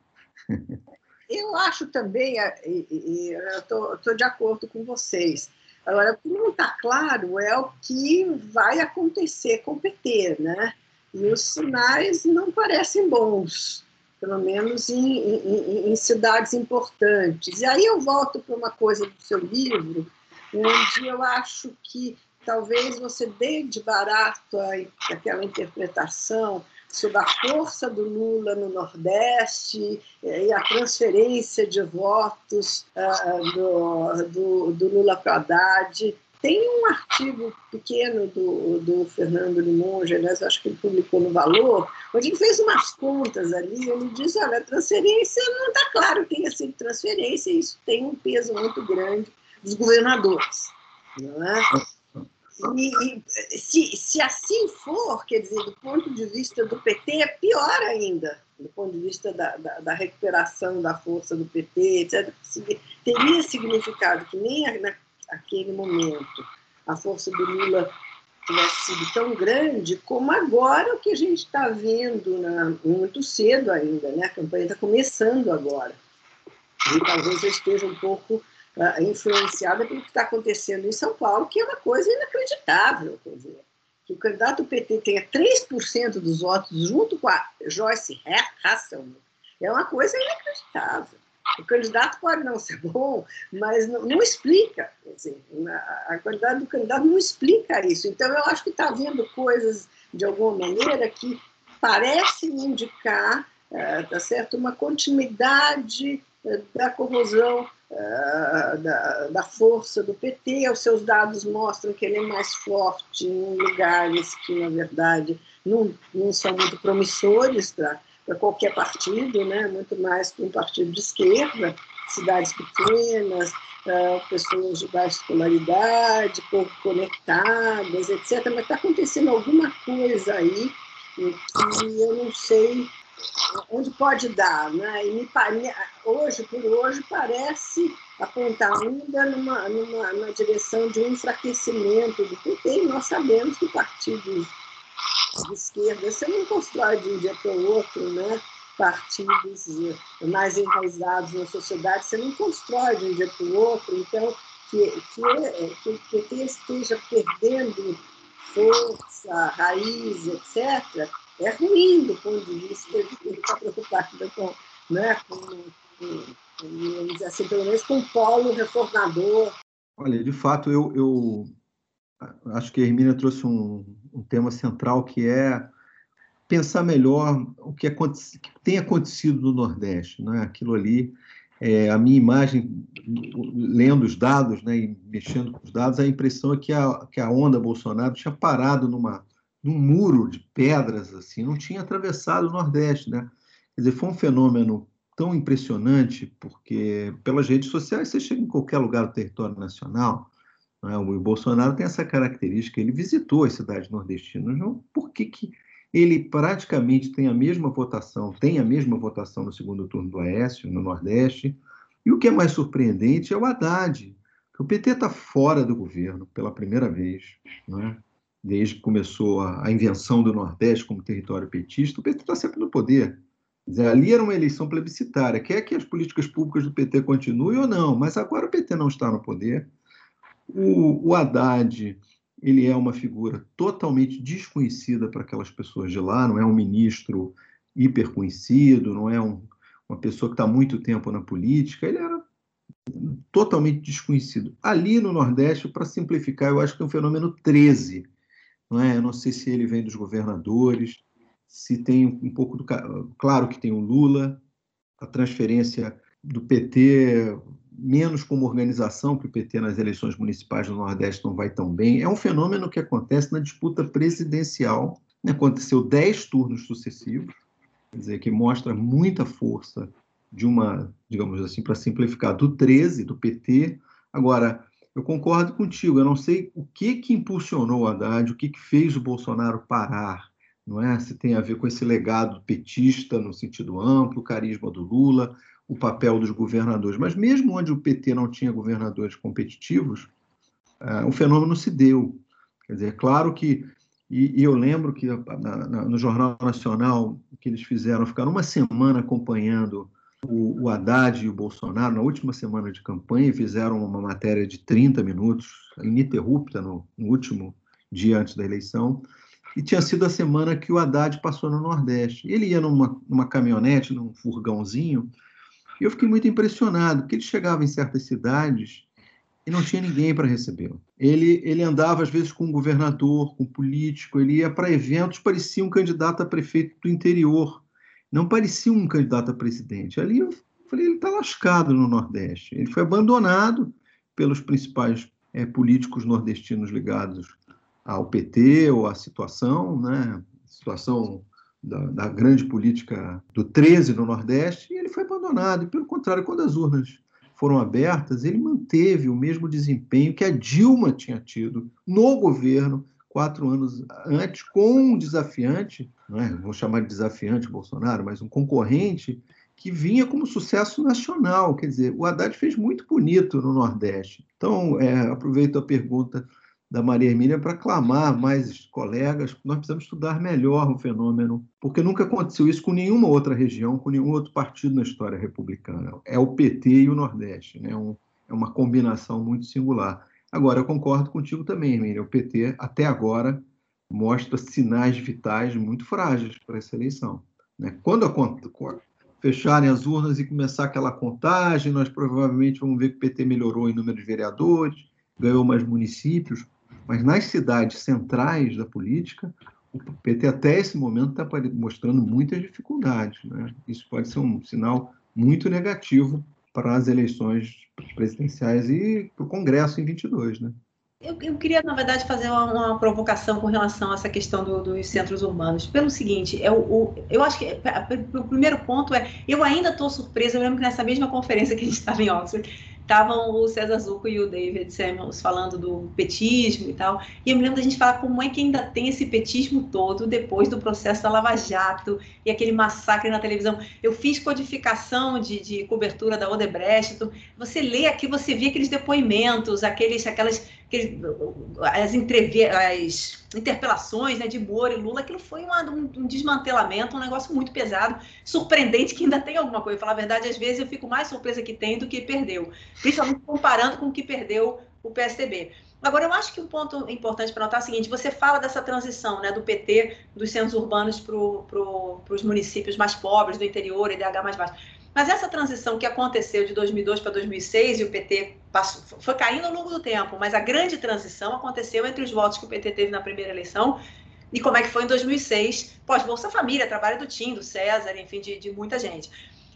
Eu acho também, e estou de acordo com vocês. Agora, o que não está claro é o que vai acontecer com o PT, né? E os sinais não parecem bons, pelo menos em, em, em cidades importantes. E aí eu volto para uma coisa do seu livro, onde eu acho que talvez você dê de barato aquela interpretação sobre a força do Lula no Nordeste eh, e a transferência de votos uh, do, do, do, Lula para Haddad. Tem um artigo pequeno do, do Fernando Limonge, aliás, acho que ele publicou no Valor, onde ele fez umas contas ali, ele diz, olha, a transferência não está claro quem é sido transferência, e isso tem um peso muito grande dos governadores. Não é? E, e se, se, assim for, quer dizer, do ponto de vista do PT, é pior ainda, do ponto de vista da, da, da recuperação da força do PT, etc. Teria significado que nem naquele momento a força do Lula tivesse sido tão grande como agora o que a gente está vendo na, muito cedo ainda, né? A campanha está começando agora. E talvez eu esteja um pouco uh, influenciada pelo que está acontecendo em São Paulo, que é uma coisa inacreditável. Quer dizer, que o candidato PT tenha 3% dos votos junto com a Joyce Hasselman é uma coisa inacreditável. O candidato pode não ser bom, mas não, não explica. Dizer, a, qualidade do candidato não explica isso. Então, eu acho que está havendo coisas, de alguma maneira, que parecem indicar é, tá certo? uma continuidade é, da corrosão uh, da, da, força do PT. Os seus dados mostram que ele é mais forte em lugares que, na verdade, não, não são muito promissores para qualquer partido, né? muito mais para um partido de esquerda, cidades pequenas, uh, pessoas de baixa escolaridade, pouco conectadas, etc. Mas está acontecendo alguma coisa aí que eu não sei onde pode dar, né? E me, hoje por hoje parece apontar ainda numa, numa, na direção de um enfraquecimento do PT, e nós sabemos que partidos de esquerda você não constrói de um dia para o outro, né? partidos mais enraizados na sociedade, você não constrói de um dia para o outro, então que, que, que o PT esteja perdendo força, raiz, etc., é ruim do ponto de vista de quem está preocupado com, né, com, com, assim, pelo menos com o polo reformador. Olha, de fato, eu, eu acho que a Hermínia trouxe um, um tema central que é pensar melhor o que, que tem acontecido no Nordeste. Né? Aquilo ali, é, a minha imagem, lendo os dados né, e mexendo com os dados, a impressão é que a, que a onda Bolsonaro tinha parado numa, num muro de pedras, assim, não tinha atravessado o Nordeste, né? Quer dizer, foi um fenômeno tão impressionante, porque pelas redes sociais você chega em qualquer lugar do território nacional. Né? O Bolsonaro tem essa característica, ele visitou as cidades nordestinas. Por que, que ele praticamente tem a mesma votação, tem a mesma votação no segundo turno do Aécio, no Nordeste? E o que é mais surpreendente é o Haddad, o PT está fora do governo pela primeira vez. Não é? desde que começou a, a invenção do Nordeste como território petista, o PT está sempre no poder. Dizer, ali era uma eleição plebiscitária. Quer que as políticas públicas do PT continuem ou não, mas agora o PT não está no poder. O, o Haddad ele é uma figura totalmente desconhecida para aquelas pessoas de lá, não é um ministro hiper conhecido, não é um, uma pessoa que está muito tempo na política, ele era totalmente desconhecido. Ali no Nordeste, para simplificar, eu acho que é um fenômeno 13 não é? Eu não sei se ele vem dos governadores, se tem um pouco do. Claro que tem o Lula, a transferência do PT menos como organização, que o PT nas eleições municipais do Nordeste não vai tão bem. É um fenômeno que acontece na disputa presidencial. Aconteceu dez turnos sucessivos, quer dizer, que mostra muita força de uma, digamos assim, para simplificar, do 13, do PT. Agora, eu concordo contigo, eu não sei o que, que impulsionou o Haddad, o que, que fez o Bolsonaro parar, não é? Se tem a ver com esse legado petista no sentido amplo, o carisma do Lula, o papel dos governadores. Mas mesmo onde o PT não tinha governadores competitivos, uh, o fenômeno se deu. Quer dizer, é claro que e, e eu lembro que na, na, no Jornal Nacional que eles fizeram, ficaram uma semana acompanhando o, o Haddad e o Bolsonaro, na última semana de campanha, fizeram uma matéria de 30 minutos, ininterrupta, no, no último dia antes da eleição, e tinha sido a semana que o Haddad passou no Nordeste. Ele ia numa, numa caminhonete, num furgãozinho, e eu fiquei muito impressionado, porque ele chegava em certas cidades e não tinha ninguém para recebê-lo. Ele, ele andava, às vezes, com um governador, com um político, ele ia para eventos, parecia um candidato a prefeito do interior, não parecia um candidato a presidente. Ali eu falei, ele está lascado no Nordeste. Ele foi abandonado pelos principais é, políticos nordestinos ligados ao PT ou à situação, né? situação da, da, grande política do 13 no Nordeste, e ele foi abandonado. E, pelo contrário, quando as urnas foram abertas, ele manteve o mesmo desempenho que a Dilma tinha tido no governo quatro anos antes, com um desafiante, não é? vou chamar de desafiante Bolsonaro, mas um concorrente que vinha como sucesso nacional. Quer dizer, o Haddad fez muito bonito no Nordeste. Então, é, aproveito a pergunta da Maria Hermínia para clamar mais colegas, nós precisamos estudar melhor o fenômeno, porque nunca aconteceu isso com nenhuma outra região, com nenhum outro partido na história republicana. É o PT e o Nordeste, né? Um, é uma combinação muito singular. Agora, eu concordo contigo também, Hermínia, o PT, até agora, mostra sinais vitais muito frágeis para essa eleição. Né? Quando a, fecharem as urnas e começar aquela contagem, nós provavelmente vamos ver que o PT melhorou em número de vereadores, ganhou mais municípios, mas nas cidades centrais da política, o PT até esse momento está mostrando muitas dificuldades. Né? Isso pode ser um sinal muito negativo para as eleições presidenciais e para o Congresso em 22, né? Eu, eu, queria, na verdade, fazer uma, uma, provocação com relação a essa questão do, dos centros urbanos. Pelo seguinte, eu, eu, eu acho que é, o primeiro ponto é, eu ainda estou surpresa, eu lembro que nessa mesma conferência que a gente estava em Oxford, estavam o César Zucco e o David Samuels falando do petismo e tal. E eu me lembro da gente falar como é que ainda tem esse petismo todo depois do processo da Lava Jato e aquele massacre na televisão. Eu fiz codificação de, de cobertura da Odebrecht. Você lê aqui, você vê aqueles depoimentos, aqueles, aquelas as, as interpelações né, de Moro e Lula, aquilo foi uma, um, um, desmantelamento, um negócio muito pesado, surpreendente que ainda tem alguma coisa. Falar a verdade, às vezes eu fico mais surpresa que tem do que perdeu, principalmente comparando com o que perdeu o PSDB. Agora, eu acho que um ponto importante para notar é o seguinte: você fala dessa transição né, do PT, dos centros urbanos para pro, os municípios mais pobres, do interior, IDH mais baixo. Mas essa transição que aconteceu de 2002 para 2006 e o PT passou, foi caindo ao longo do tempo, mas a grande transição aconteceu entre os votos que o PT teve na primeira eleição e como é que foi em 2006, pós-Bolsa Família, trabalho do Tim, do César, enfim, de, de muita gente.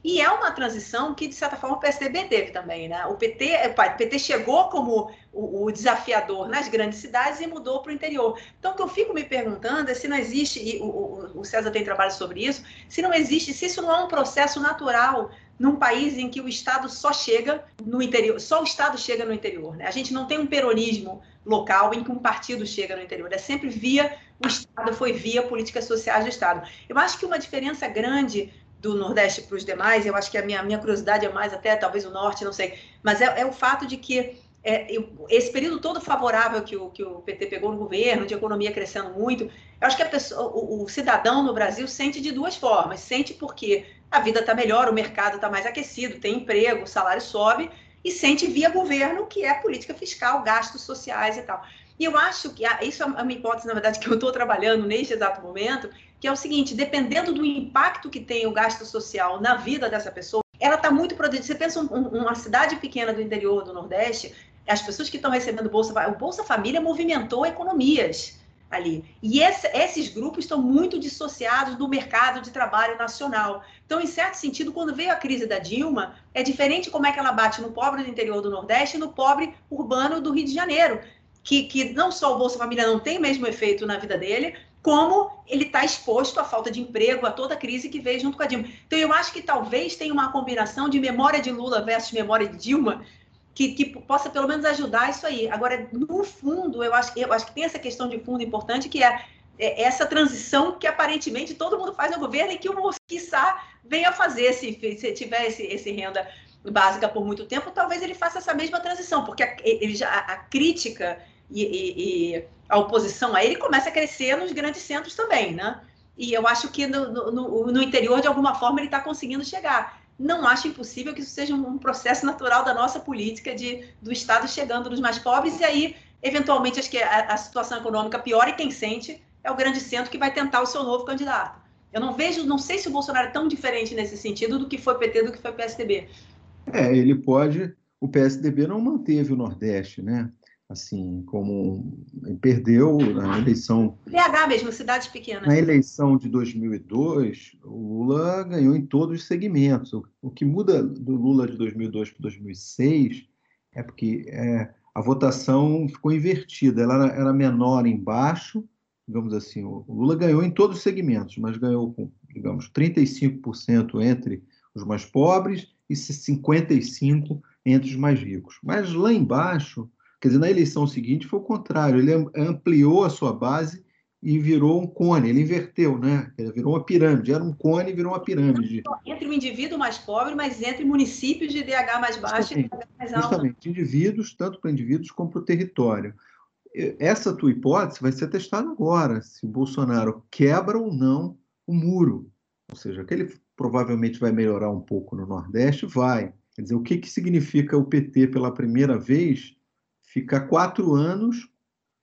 E é uma transição que, de certa forma, o PSDB teve também, né? O PT, o PT chegou como o, o desafiador nas grandes cidades e mudou para o interior. Então, o que eu fico me perguntando é se não existe, e o, o, César tem trabalho sobre isso, se não existe, se isso não é um processo natural num país em que o Estado só chega no interior, só o Estado chega no interior. Né? A gente não tem um peronismo local em que um partido chega no interior, é sempre via o Estado, foi via políticas sociais do Estado. Eu acho que uma diferença grande do Nordeste para os demais, eu acho que a minha, minha curiosidade é mais até talvez o Norte, não sei, mas é, é o fato de que é, eu, esse período todo favorável que o, que o PT pegou no governo, de economia crescendo muito, eu acho que pessoa, o, o cidadão no Brasil sente de duas formas. Sente porque a vida está melhor, o mercado está mais aquecido, tem emprego, o salário sobe, e sente via governo, que é política fiscal, gastos sociais e tal. E eu acho que isso é uma hipótese, na verdade, que eu estou trabalhando neste exato momento, que é o seguinte: dependendo do impacto que tem o gasto social na vida dessa pessoa, ela está muito produtiva. Você pensa um, uma cidade pequena do interior do Nordeste, as pessoas que estão recebendo Bolsa, o Bolsa Família movimentou economias. ali. E esse, esses grupos estão muito dissociados do mercado de trabalho nacional. Então, em certo sentido, quando veio a crise da Dilma, é diferente como é que ela bate no pobre do interior do Nordeste e no pobre urbano do Rio de Janeiro, que, que não só o Bolsa Família não tem o mesmo efeito na vida dele, como ele está exposto à falta de emprego, a toda a crise que veio junto com a Dilma. Então, eu acho que talvez tenha uma combinação de memória de Lula versus memória de Dilma, que, que, possa pelo menos ajudar isso aí. Agora, no fundo, eu acho, eu acho que tem essa questão de fundo importante, que é, é essa transição que aparentemente todo mundo faz no governo e que o quiçá venha fazer, se, se tiver esse, esse renda básica por muito tempo, talvez ele faça essa mesma transição, porque a, ele já, a, crítica e, e, e, a oposição a ele começa a crescer nos grandes centros também, né? E eu acho que no, no, no interior, de alguma forma, ele está conseguindo chegar não acho impossível que isso seja um processo natural da nossa política de do Estado chegando nos mais pobres e aí eventualmente acho que a, a situação econômica piora e quem sente é o grande centro que vai tentar o seu novo candidato. Eu não vejo, não sei se o Bolsonaro é tão diferente nesse sentido do que foi PT, do que foi PSDB. É, ele pode. O PSDB não manteve o Nordeste, né? Assim, como perdeu na eleição. BH mesmo, cidades pequenas. Na eleição de 2002, o Lula ganhou em todos os segmentos. O que muda do Lula de 2002 para 2006 é porque é, a votação ficou invertida. Ela era, era, menor embaixo, digamos assim. O Lula ganhou em todos os segmentos, mas ganhou com, digamos, 35% entre os mais pobres e 55% entre os mais ricos. Mas lá embaixo Quer dizer, na eleição seguinte foi o contrário, ele ampliou a sua base e virou um cone, ele inverteu, né? Ele virou uma pirâmide, era um cone e virou uma pirâmide. Entre o indivíduo mais pobre, mas entre municípios de DH mais baixo justamente, e DH mais alto. Justamente, indivíduos, tanto para indivíduos como para o território. Essa tua hipótese vai ser testada agora, se o Bolsonaro quebra ou não o muro. Ou seja, que ele provavelmente vai melhorar um pouco no Nordeste, vai. Quer dizer, o que, que significa o PT pela primeira vez ficar quatro anos,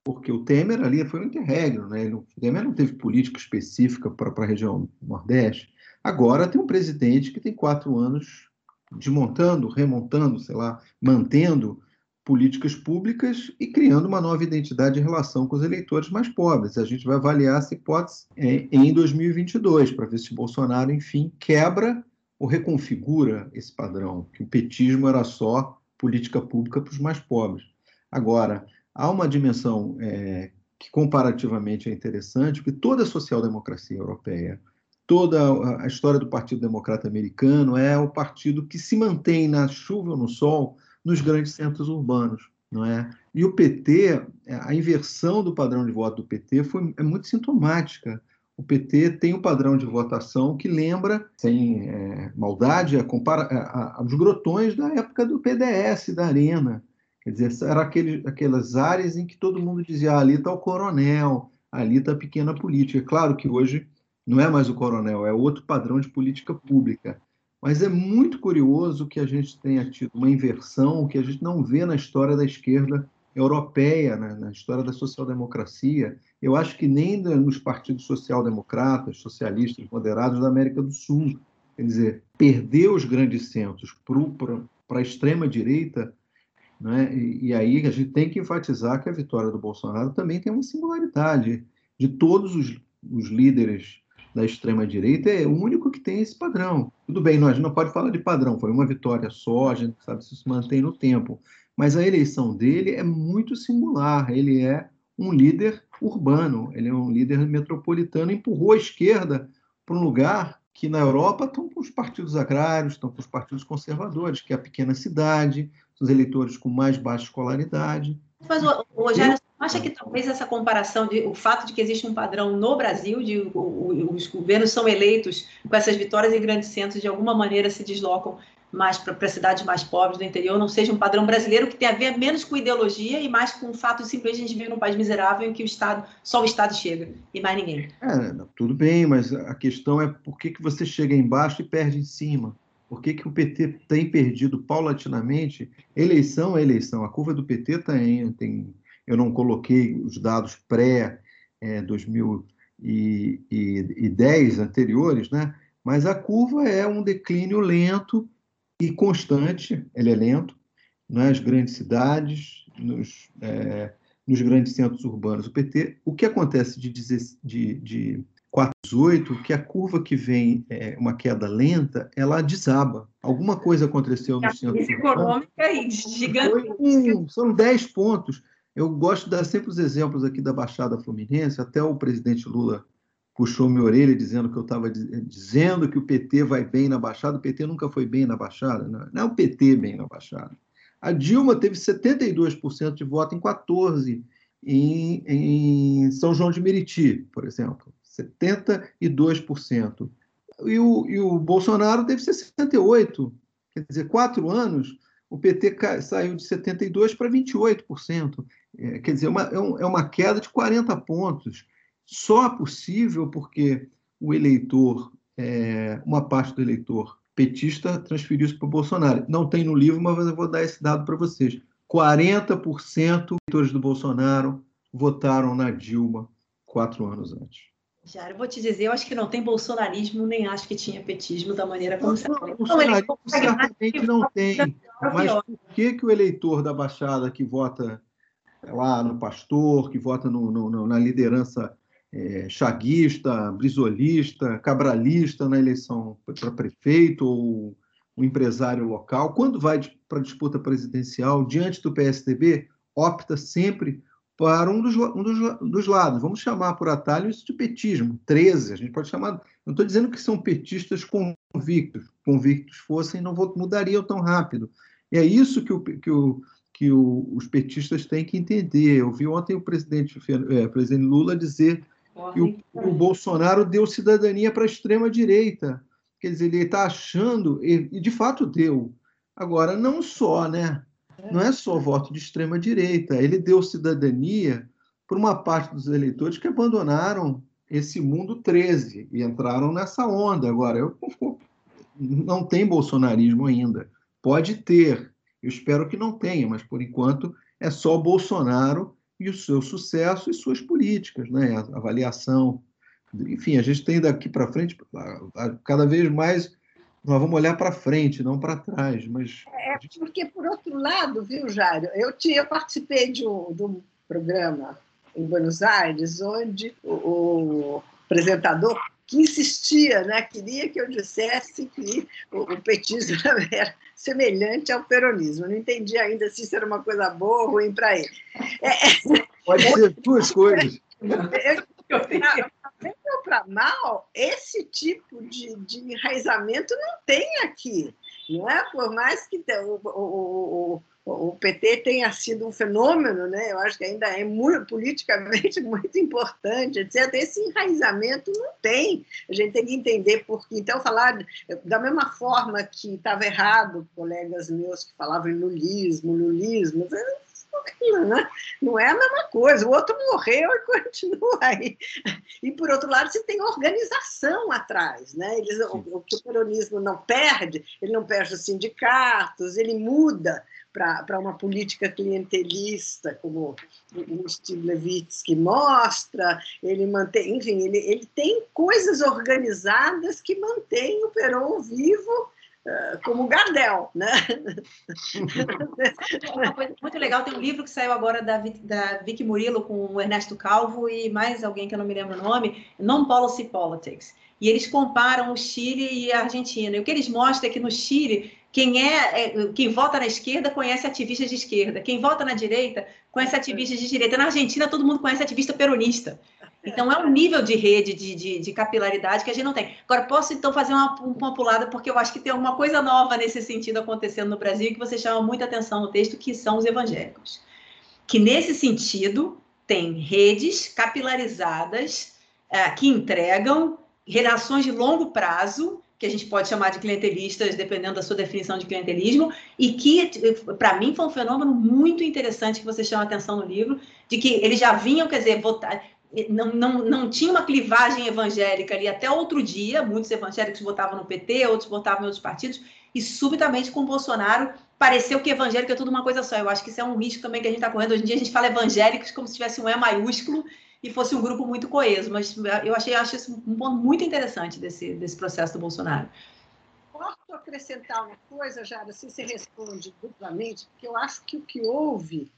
porque o Temer ali foi um interregno, né? o Temer não teve política específica para a região Nordeste. Agora tem um presidente que tem quatro anos desmontando, remontando, sei lá, mantendo políticas públicas e criando uma nova identidade em relação com os eleitores mais pobres. A gente vai avaliar essa hipótese em 2022 para ver se Bolsonaro, enfim, quebra ou reconfigura esse padrão, que o petismo era só política pública para os mais pobres. Agora, há uma dimensão é, que comparativamente é interessante, porque toda a social-democracia europeia, toda a história do Partido Democrata Americano é o partido que se mantém na chuva ou no sol nos grandes centros urbanos, não é? E o PT, a inversão do padrão de voto do PT foi é muito sintomática. O PT tem um padrão de votação que lembra, sem é, maldade, a compara, a, a, os grotões da época do PDS, da Arena, Quer dizer, era aquele, aquelas áreas em que todo mundo dizia: ah, ali está o coronel, ali está a pequena política. Claro que hoje não é mais o coronel, é outro padrão de política pública. Mas é muito curioso que a gente tenha tido uma inversão que a gente não vê na história da esquerda europeia, né? na história da social-democracia. Eu acho que nem nos partidos social-democratas, socialistas, moderados da América do Sul. Quer dizer, perder os grandes centros para a extrema-direita né? E, e, aí a gente tem que enfatizar que a vitória do Bolsonaro também tem uma singularidade. De todos os, os líderes da extrema-direita, é o único que tem esse padrão. Tudo bem, nós não pode falar de padrão, foi uma vitória só, a gente sabe se isso mantém no tempo. Mas a eleição dele é muito singular. Ele é um líder urbano, ele é um líder metropolitano, empurrou a esquerda para um lugar que na Europa estão com os partidos agrários, estão com os partidos conservadores, que é a pequena cidade, os eleitores com mais baixa escolaridade. Mas, Rogério, você acha que talvez essa comparação, de, o fato de que existe um padrão no Brasil, de o, os governos são eleitos com essas vitórias em grandes centros, de alguma maneira se deslocam mais para cidades mais pobres do interior, não seja um padrão brasileiro que tem a ver menos com ideologia e mais com o fato de simplesmente a gente viver num país miserável em que o Estado, só o Estado chega e mais ninguém. É, tudo bem, mas a questão é por que, que você chega embaixo e perde em cima? Por que, que o PT tem perdido paulatinamente? Eleição é eleição. A curva do PT tem, tem eu não coloquei os dados pré-2010 é, anteriores, né? mas a curva é um declínio lento e constante, ele é lento, nas grandes cidades, nos, é, nos grandes centros urbanos. O PT, o que acontece de, de, de 4,18, que a curva que vem é uma queda lenta, ela desaba. Alguma coisa aconteceu no centro econômica e gigante. Um, são 10 pontos. Eu gosto de dar sempre os exemplos aqui da Baixada Fluminense, até o presidente Lula puxou minha orelha dizendo que eu estava dizendo que o PT vai bem na Baixada. O PT nunca foi bem na Baixada, não é o PT bem na Baixada. A Dilma teve 72% de voto em 14 em, em São João de Meriti, por exemplo. 72%. E o, e o Bolsonaro teve 68%. Quer dizer, quatro anos, o PT saiu de 72% para 28%. É, quer dizer, uma, é, é uma queda de 40 pontos. Só possível porque o eleitor, é, uma parte do eleitor petista transferiu isso para o Bolsonaro. Não tem no livro, mas eu vou dar esse dado para vocês. 40% dos eleitores do Bolsonaro votaram na Dilma quatro anos antes. Já, eu vou te dizer, eu acho que não tem bolsonarismo, nem acho que tinha petismo da maneira como você não, Bolsonarismo certamente não tem. Mas por que, que o eleitor da Baixada que vota lá no pastor, que vota no, no, na liderança é, chaguista, brisolista, cabralista na eleição para prefeito ou um empresário local, quando vai para a disputa presidencial diante do PSDB, opta sempre para um dos, um dos, dos, lados. Vamos chamar por atalho isso de petismo, 13. A gente pode chamar. Não estou dizendo que são petistas convictos. Convictos fossem, não mudariam tão rápido. E é isso que, o, que, o, que o, os petistas têm que entender. Eu vi ontem o presidente, é, o presidente Lula dizer que o, o Bolsonaro deu cidadania para a extrema-direita. Quer dizer, ele está achando, e de fato deu. Agora, não só, né? Não é só voto de extrema direita. Ele deu cidadania para uma parte dos eleitores que abandonaram esse mundo 13 e entraram nessa onda. Agora, eu, não tem bolsonarismo ainda. Pode ter. Eu espero que não tenha, mas por enquanto é só Bolsonaro e o seu sucesso e suas políticas, né? A avaliação. Enfim, a gente tem daqui para frente cada vez mais nós vamos olhar para frente, não para trás. Mas... É porque, por outro lado, viu, Jário, eu, tinha, eu participei de um, de um programa em Buenos Aires, onde o, o apresentador que insistia, né, queria que eu dissesse que o, o petismo era semelhante ao peronismo. Eu não entendi ainda se isso era uma coisa boa ou ruim para ele. É, é, Pode ser duas coisas. Eu, eu, bem ou para mal, esse tipo de, de enraizamento não tem aqui. Não é? Por mais que o, o, o, o PT tenha sido um fenômeno, né? eu acho que ainda é muito, politicamente muito importante, etc. Esse enraizamento não tem. A gente tem que entender porque. Então, falar da mesma forma que estava errado, colegas meus que falavam em lulismo, lulismo? Não é a mesma coisa. O outro morreu e continua aí. E, por outro lado, você tem organização atrás. Né? Eles, o, o, que o peronismo não perde, ele não perde os sindicatos, ele muda para uma política clientelista, como o Steve Levitsky mostra, ele mantém, enfim, ele, ele tem coisas organizadas que mantêm o Peron vivo como Gardel, né? Uma coisa muito legal, tem um livro que saiu agora da, da Vicky Murilo com o Ernesto Calvo e mais alguém que eu não me lembro o nome, Non-Policy Politics. E eles comparam o Chile e a Argentina. E o que eles mostram é que no Chile, quem, é, é quem vota na esquerda conhece ativistas de esquerda, quem vota na direita conhece ativistas de direita. Na Argentina, todo mundo conhece ativista peronista. Então, é um nível de rede, de, de, de, capilaridade que a gente não tem. Agora, posso então fazer uma, uma pulada, porque eu acho que tem alguma coisa nova nesse sentido acontecendo no Brasil que você chama muita atenção no texto, que são os evangélicos. Que, nesse sentido, tem redes capilarizadas é, que entregam relações de longo prazo, que a gente pode chamar de clientelistas, dependendo da sua definição de clientelismo, e que, para mim, foi um fenômeno muito interessante que você chama atenção no livro, de que eles já vinham, quer dizer, votar, não, não, não tinha uma clivagem evangélica ali até outro dia, muitos evangélicos votavam no PT, outros votavam em outros partidos, e subitamente com Bolsonaro pareceu que evangélico é tudo uma coisa só. Eu acho que isso é um risco também que a gente está correndo. Hoje em dia a gente fala evangélicos como se tivesse um E maiúsculo e fosse um grupo muito coeso, mas eu achei acho isso um ponto muito interessante desse, desse processo do Bolsonaro. Posso acrescentar uma coisa, Jara, assim você responde duplamente, porque eu acho que o que houve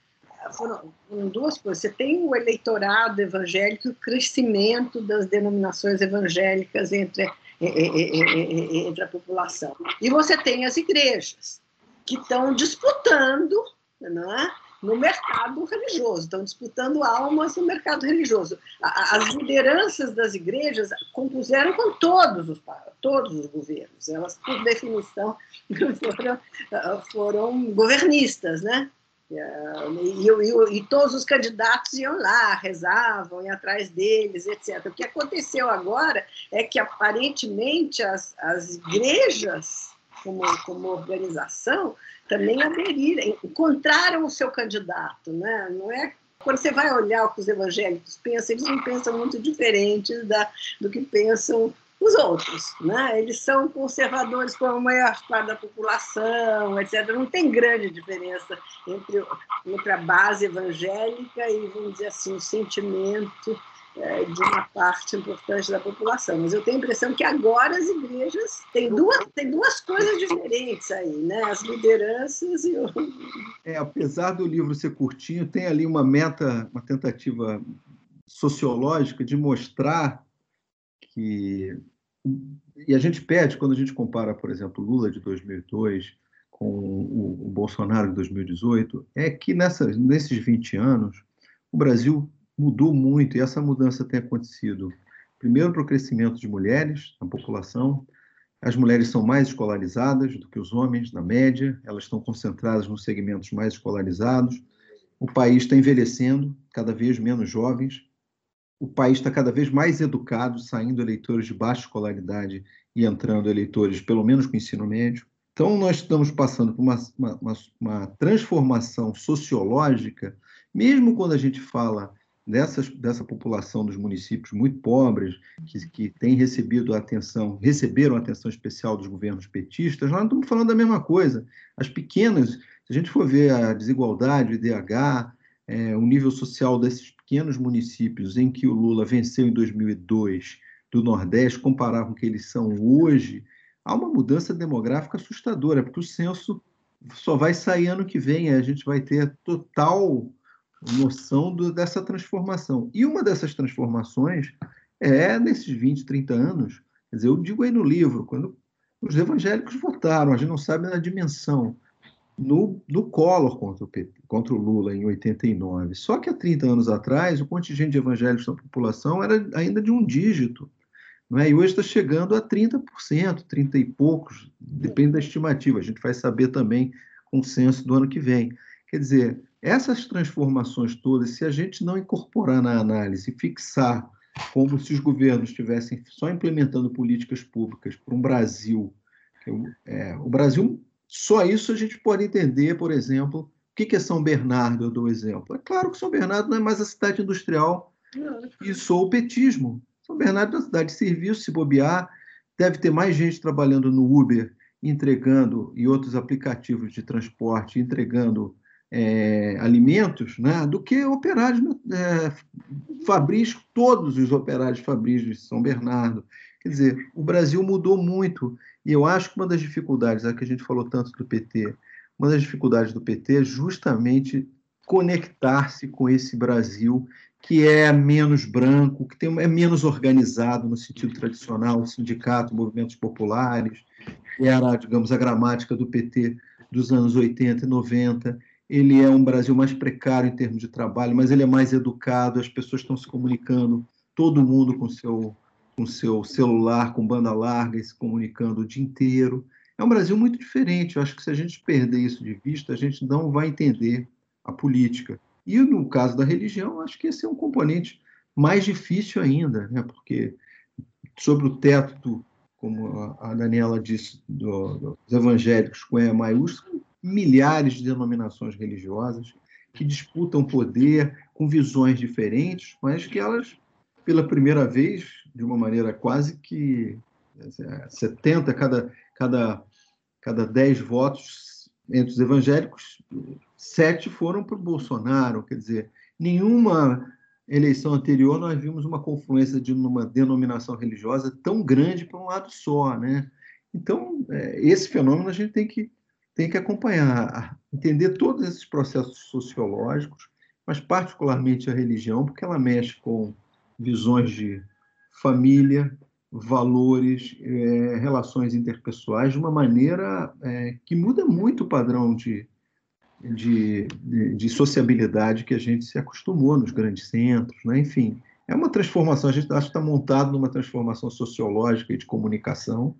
foram, foram, duas coisas. Você tem o eleitorado evangélico e o crescimento das denominações evangélicas entre, entre a população. E você tem as igrejas, que estão disputando não é? No mercado religioso, estão disputando almas no mercado religioso. As lideranças das igrejas compuseram com todos os, todos os governos, elas, por definição, foram, foram governistas, né? E, e, e, todos os candidatos iam lá, rezavam, iam atrás deles, etc. O que aconteceu agora é que, aparentemente, as, as igrejas, como, como organização, também aderiram, encontraram o seu candidato, né? Não é quando você vai olhar o que os evangélicos pensam, eles não pensam muito diferente da, do que pensam os outros, né? Eles são conservadores como a maior parte da população, etc. Não tem grande diferença entre, entre a base evangélica e, vamos dizer assim, o sentimento é, de uma parte importante da população. Mas eu tenho a impressão que agora as igrejas têm duas, têm duas coisas diferentes aí, né? As lideranças e o... É, apesar do livro ser curtinho, tem ali uma meta, uma tentativa sociológica de mostrar que e a gente pede quando a gente compara, por exemplo, Lula de 2002 com o, Bolsonaro de 2018, é que nessa, nesses 20 anos o Brasil mudou muito, e essa mudança tem acontecido, primeiro, para o crescimento de mulheres na população. As mulheres são mais escolarizadas do que os homens, na média, elas estão concentradas nos segmentos mais escolarizados. O país está envelhecendo, cada vez menos jovens. O país está cada vez mais educado, saindo eleitores de baixa escolaridade e entrando eleitores, pelo menos com ensino médio. Então, nós estamos passando por uma, uma, uma transformação sociológica, mesmo quando a gente fala dessas, dessa população dos municípios muito pobres, que, que tem recebido atenção, receberam atenção especial dos governos petistas, nós não estamos falando da mesma coisa. As pequenas, se a gente for ver a desigualdade, o IDH, é, o nível social desses pequenos municípios em que o Lula venceu em 2002 do Nordeste, comparar com o que eles são hoje, há uma mudança demográfica assustadora, porque o censo só vai sair ano que vem, a gente vai ter total noção do, dessa transformação. E uma dessas transformações é nesses 20, 30 anos, quer dizer, eu digo aí no livro, quando os evangélicos votaram, a gente não sabe a dimensão, no, no Collor contra o, PT, contra o Lula em 89. Só que há 30 anos atrás, o contingente de evangélicos na população era ainda de um dígito. Não é? E hoje está chegando a 30%, 30 e poucos, depende da estimativa. A gente vai saber também com o censo do ano que vem. Quer dizer, essas transformações todas, se a gente não incorporar na análise fixar como se os governos estivessem só implementando políticas públicas para um Brasil, é, o Brasil, só isso a gente pode entender, por exemplo, o que é São Bernardo, eu dou exemplo. É claro que São Bernardo não é mais a cidade industrial e sou o petismo. São Bernardo é uma cidade de serviço, se bobear, deve ter mais gente trabalhando no Uber, entregando, e outros aplicativos de transporte, entregando é, alimentos né, do que operários é, fabris, todos os operários fabris de São Bernardo. Quer dizer, o Brasil mudou muito. E eu acho que uma das dificuldades, é que a gente falou tanto do PT, uma das dificuldades do PT é justamente conectar-se com esse Brasil que é menos branco, que tem, é menos organizado no sentido tradicional, sindicato, movimentos populares, era, digamos, a gramática do PT dos anos 80 e 90 ele é um Brasil mais precário em termos de trabalho, mas ele é mais educado, as pessoas estão se comunicando, todo mundo com seu com seu celular, com banda larga e se comunicando o dia inteiro. É um Brasil muito diferente. Eu acho que se a gente perder isso de vista, a gente não vai entender a política. E no caso da religião, acho que esse é um componente mais difícil ainda, né? porque sobre o teto, como a Daniela disse, do, dos evangélicos com E maiúsculo, milhares de denominações religiosas que disputam poder com visões diferentes, mas que elas, pela primeira vez, de uma maneira quase que 70, cada, cada, cada 10 votos entre os evangélicos, sete foram para o Bolsonaro. Quer dizer, nenhuma eleição anterior nós vimos uma confluência de uma denominação religiosa tão grande para um lado só. Né? Então, é, esse fenômeno a gente tem que tem que acompanhar, entender todos esses processos sociológicos, mas particularmente a religião, porque ela mexe com visões de família, valores, é, relações interpessoais de uma maneira é, que muda muito o padrão de, de, de, de, sociabilidade que a gente se acostumou nos grandes centros, né? enfim. É uma transformação, a gente acha que está montado numa transformação sociológica e de comunicação,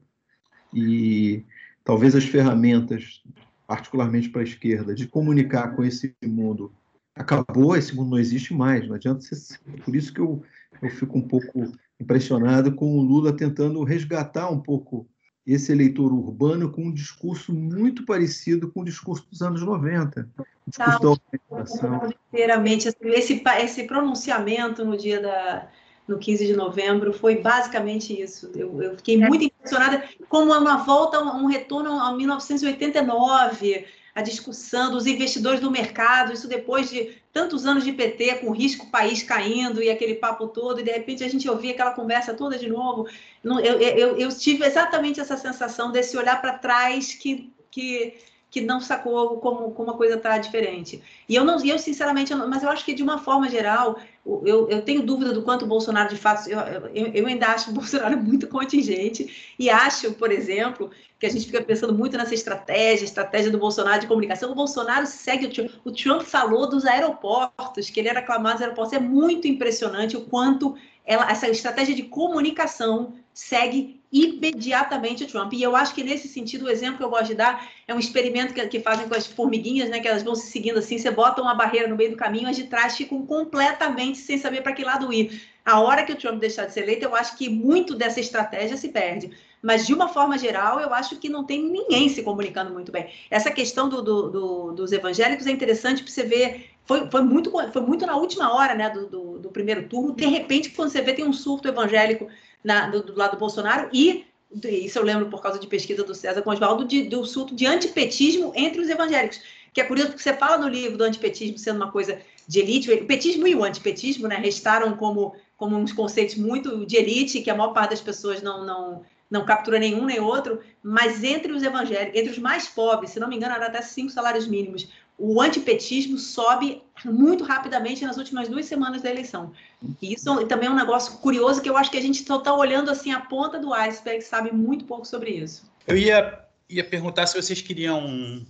e talvez as ferramentas, particularmente para a esquerda, de comunicar com esse mundo acabou, esse mundo não existe mais, não adianta ser. Por isso que eu, eu fico um pouco impressionado com o Lula tentando resgatar um pouco esse eleitor urbano com um discurso muito parecido com o discurso dos anos 90. O discurso da organização. Inteiramente. Esse, esse pronunciamento no dia da, no 15 de novembro foi basicamente isso. Eu, eu fiquei muito impressionada como uma volta, um retorno a 1989 a discussão dos investidores do mercado, isso depois de tantos anos de PT, com risco país caindo e aquele papo todo, e de repente a gente ouvia aquela conversa toda de novo. Eu, eu, eu tive exatamente essa sensação desse olhar para trás que, que que não sacou como, como a coisa está diferente. E eu não, eu sinceramente, eu não, mas eu acho que de uma forma geral, eu, eu tenho dúvida do quanto o Bolsonaro de fato, eu, eu, eu ainda acho o Bolsonaro muito contingente e acho, por exemplo, que a gente fica pensando muito nessa estratégia, estratégia do Bolsonaro de comunicação. O Bolsonaro segue o Trump. O Trump falou dos aeroportos, que ele era aclamado nos aeroportos. É muito impressionante o quanto ela, essa estratégia de comunicação segue imediatamente o Trump. E eu acho que nesse sentido, o exemplo que eu gosto de dar é um experimento que, que fazem com as formiguinhas, né? Que elas vão se seguindo assim, você bota uma barreira no meio do caminho, as de trás ficam completamente sem saber para que lado ir. A hora que o Trump deixar de ser eleito, eu acho que muito dessa estratégia se perde. Mas, de uma forma geral, eu acho que não tem ninguém se comunicando muito bem. Essa questão do, do, do, dos evangélicos é interessante para você ver. Foi, foi, muito, foi muito na última hora né, do, do, primeiro turno. De repente, quando você vê, tem um surto evangélico na, do, do, lado do Bolsonaro e isso eu lembro por causa de pesquisa do César Conjvaldo, de, do surto de antipetismo entre os evangélicos. Que é curioso porque você fala no livro do antipetismo sendo uma coisa de elite, o petismo e o antipetismo né, restaram como, como uns conceitos muito de elite, que a maior parte das pessoas não, não, não captura nenhum nem outro, mas entre os evangélicos, entre os mais pobres, se não me engano, era até cinco salários mínimos, o antipetismo sobe muito rapidamente nas últimas duas semanas da eleição. E isso também é um negócio curioso que eu acho que a gente está olhando assim a ponta do iceberg, sabe muito pouco sobre isso. Eu ia, ia perguntar se vocês queriam,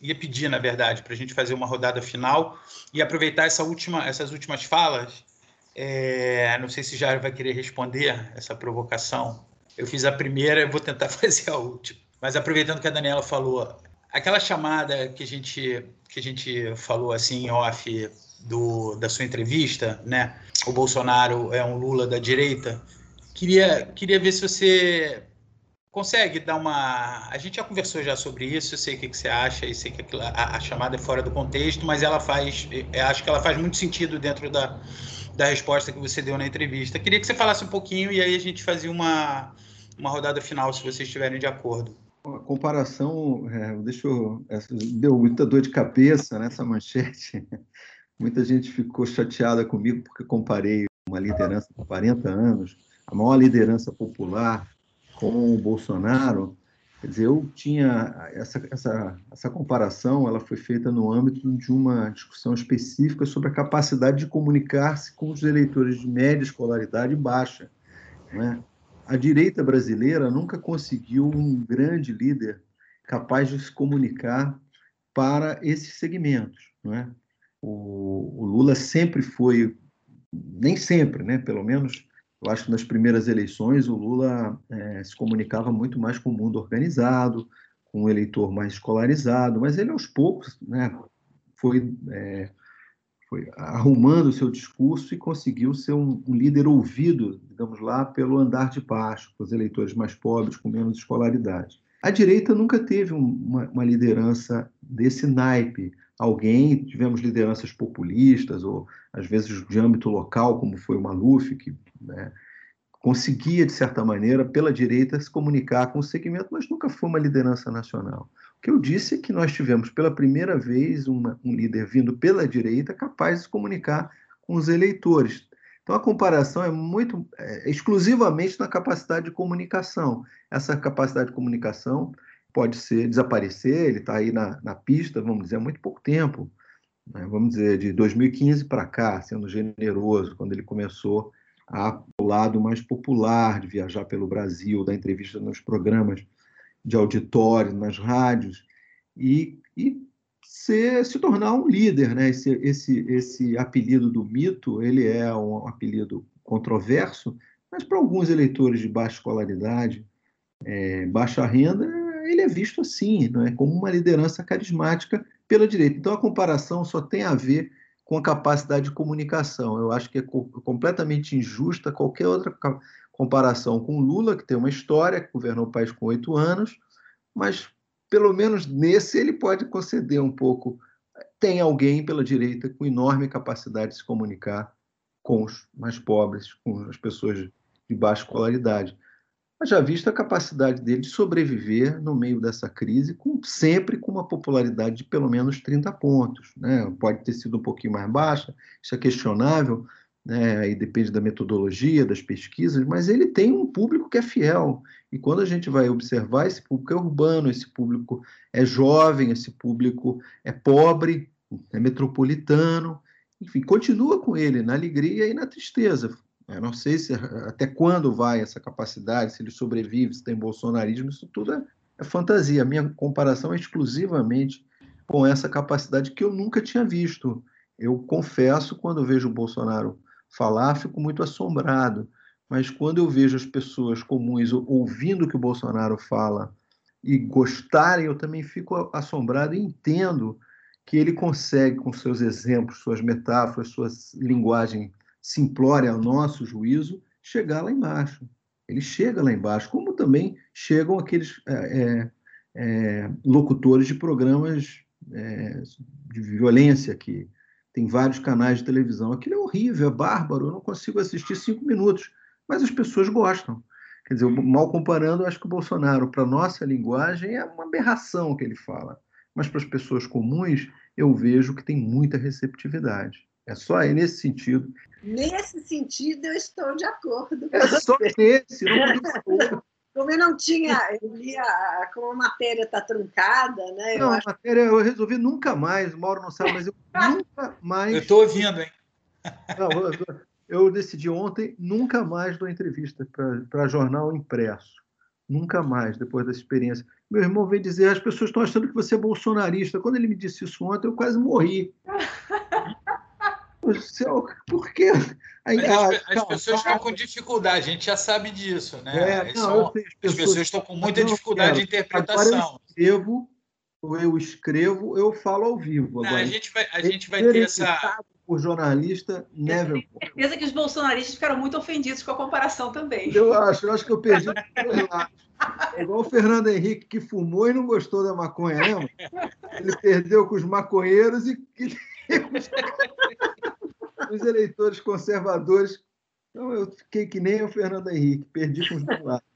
ia pedir, na verdade, para a gente fazer uma rodada final e aproveitar essa última, essas últimas falas. É, não sei se já vai querer responder essa provocação. Eu fiz a primeira, eu vou tentar fazer a última. Mas aproveitando que a Daniela falou, aquela chamada que a gente que a gente falou assim off do, da sua entrevista, né? O Bolsonaro é um Lula da direita. Queria queria ver se você consegue dar uma. A gente já conversou já sobre isso. Eu sei o que, que você acha e sei que a, a, chamada é fora do contexto, mas ela faz. acho que ela faz muito sentido dentro da, da resposta que você deu na entrevista. Queria que você falasse um pouquinho e aí a gente fazia uma uma rodada final, se vocês estiverem de acordo. A comparação, é, deixa eu, deu muita dor de cabeça nessa manchete. Muita gente ficou chateada comigo porque comparei uma liderança de 40 anos, a maior liderança popular, com o Bolsonaro. Quer dizer, eu tinha essa, essa, essa comparação, ela foi feita no âmbito de uma discussão específica sobre a capacidade de comunicar-se com os eleitores de média escolaridade baixa. Né? A direita brasileira nunca conseguiu um grande líder capaz de se comunicar para esses segmentos. É? o, o Lula sempre foi, nem sempre, né? pelo menos, eu acho que nas primeiras eleições o Lula é, se comunicava muito mais com o mundo organizado, com o eleitor mais escolarizado, mas ele aos poucos né, foi é, foi arrumando o seu discurso e conseguiu ser um, um, líder ouvido, digamos lá, pelo andar de baixo, com os eleitores mais pobres, com menos escolaridade. A direita nunca teve uma, uma liderança desse naipe. Alguém, tivemos lideranças populistas, ou às vezes de âmbito local, como foi o Maluf, que né, conseguia, de certa maneira, pela direita, se comunicar com o segmento, mas nunca foi uma liderança nacional que eu disse é que nós tivemos pela primeira vez uma, um líder vindo pela direita capaz de se comunicar com os eleitores. Então a comparação é muito é, exclusivamente na capacidade de comunicação. Essa capacidade de comunicação pode ser desaparecer, ele está aí na, na pista, vamos dizer, há muito pouco tempo, né? vamos dizer, de 2015 para cá, sendo generoso, quando ele começou a o lado mais popular de viajar pelo Brasil, dar entrevista nos programas de auditório, nas rádios, e, e ser, se tornar um líder. Né? Esse, esse, esse apelido do mito, ele é um apelido controverso, mas para alguns eleitores de baixa escolaridade, é, baixa renda, ele é visto assim, não é? como uma liderança carismática pela direita. Então a comparação só tem a ver com a capacidade de comunicação. Eu acho que é completamente injusta qualquer outra comparação com Lula, que tem uma história, que governou o país com oito anos, mas pelo menos nesse ele pode conceder um pouco. Tem alguém pela direita com enorme capacidade de se comunicar com os mais pobres, com as pessoas de baixa escolaridade já vista a capacidade dele de sobreviver no meio dessa crise, com, sempre com uma popularidade de pelo menos 30 pontos. Né? Pode ter sido um pouquinho mais baixa, isso é questionável, né? aí depende da metodologia, das pesquisas, mas ele tem um público que é fiel. E quando a gente vai observar, esse público é urbano, esse público é jovem, esse público é pobre, é metropolitano, enfim, continua com ele na alegria e na tristeza. Não sei se até quando vai essa capacidade, se ele sobrevive, se tem bolsonarismo, isso tudo é, é fantasia. A minha comparação é exclusivamente com essa capacidade que eu nunca tinha visto. Eu confesso, quando vejo o Bolsonaro falar, fico muito assombrado. Mas quando eu vejo as pessoas comuns ouvindo o que o Bolsonaro fala e gostarem, eu também fico assombrado e entendo que ele consegue, com seus exemplos, suas metáforas, sua linguagem simplória ao nosso juízo, chegar lá embaixo. Ele chega lá embaixo, como também chegam aqueles é, é, é, locutores de programas é, de violência que tem vários canais de televisão. Aquilo é horrível, é bárbaro, eu não consigo assistir cinco minutos, mas as pessoas gostam. Quer dizer, mal comparando, acho que o Bolsonaro, para nossa linguagem, é uma aberração que ele fala. Mas para as pessoas comuns, eu vejo que tem muita receptividade. É só aí nesse sentido. Nesse sentido, eu estou de acordo. É só nesse, não Como eu não tinha, eu lia, como a matéria está truncada, né? Não, acho... a matéria eu resolvi nunca mais, Mauro não sabe, mas eu nunca mais. Eu estou ouvindo, hein? Não, eu, eu decidi ontem nunca mais dou entrevista para jornal impresso. Nunca mais, depois dessa experiência. Meu irmão veio dizer: as pessoas estão achando que você é bolsonarista. Quando ele me disse isso ontem, eu quase morri. Céu, por quê? Aí, as, ah, as pessoas estão com dificuldade, a gente já sabe disso, né? É, não, São, as, pessoas, as, pessoas, estão com muita dificuldade de interpretação. eu escrevo, eu escrevo, eu falo ao vivo. Não, a gente vai, a gente vai ter essa. O jornalista never. Eu tenho certeza que os bolsonaristas ficaram muito ofendidos com a comparação também. Eu acho, eu acho que eu perdi. É igual o Fernando Henrique que fumou e não gostou da maconha, lembra? Ele perdeu com os maconheiros e os eleitores conservadores. Então, eu fiquei que nem o Fernando Henrique, perdi com os dois lados.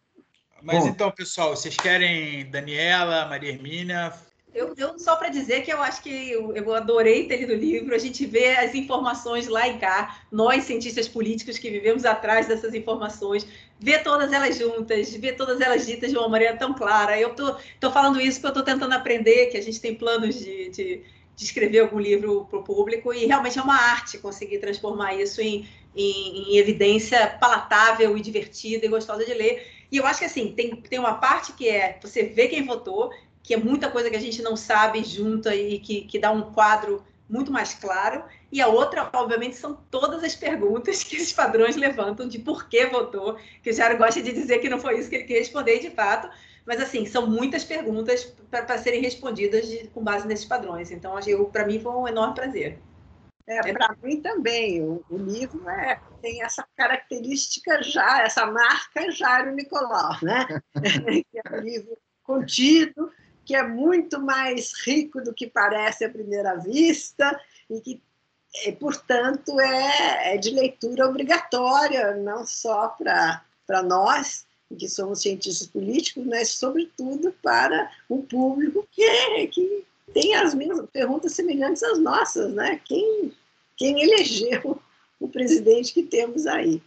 Mas Bom, então, pessoal, vocês querem Daniela, Maria Hermínia? Eu, eu só para dizer que eu acho que eu, eu, adorei ter lido o livro, a gente vê as informações lá e cá, nós, cientistas políticos que vivemos atrás dessas informações, vê todas elas juntas, vê todas elas ditas de uma maneira tão clara. Eu tô, tô falando isso porque eu estou tentando aprender, que a gente tem planos de, de de escrever algum livro para o público e realmente é uma arte conseguir transformar isso em, em, em, evidência palatável e divertida e gostosa de ler. E eu acho que assim, tem, tem uma parte que é você ver quem votou, que é muita coisa que a gente não sabe junta e que, que dá um quadro muito mais claro. E a outra, obviamente, são todas as perguntas que esses padrões levantam de por que votou, que o Jairo gosta de dizer que não foi isso que ele queria responder de fato, mas, assim, são muitas perguntas para serem respondidas de, com base nesses padrões. Então, para mim, foi um enorme prazer. É, para mim também. O, o, livro é, tem essa característica já, essa marca Jairo Nicolau, né? que é um livro contido, que é muito mais rico do que parece à primeira vista e que, e, portanto, é, é de leitura obrigatória, não só para nós, que somos cientistas políticos, mas, sobretudo, para o público que, é, que tem as mesmas perguntas semelhantes às nossas, né? Quem, quem elegeu o presidente que temos aí?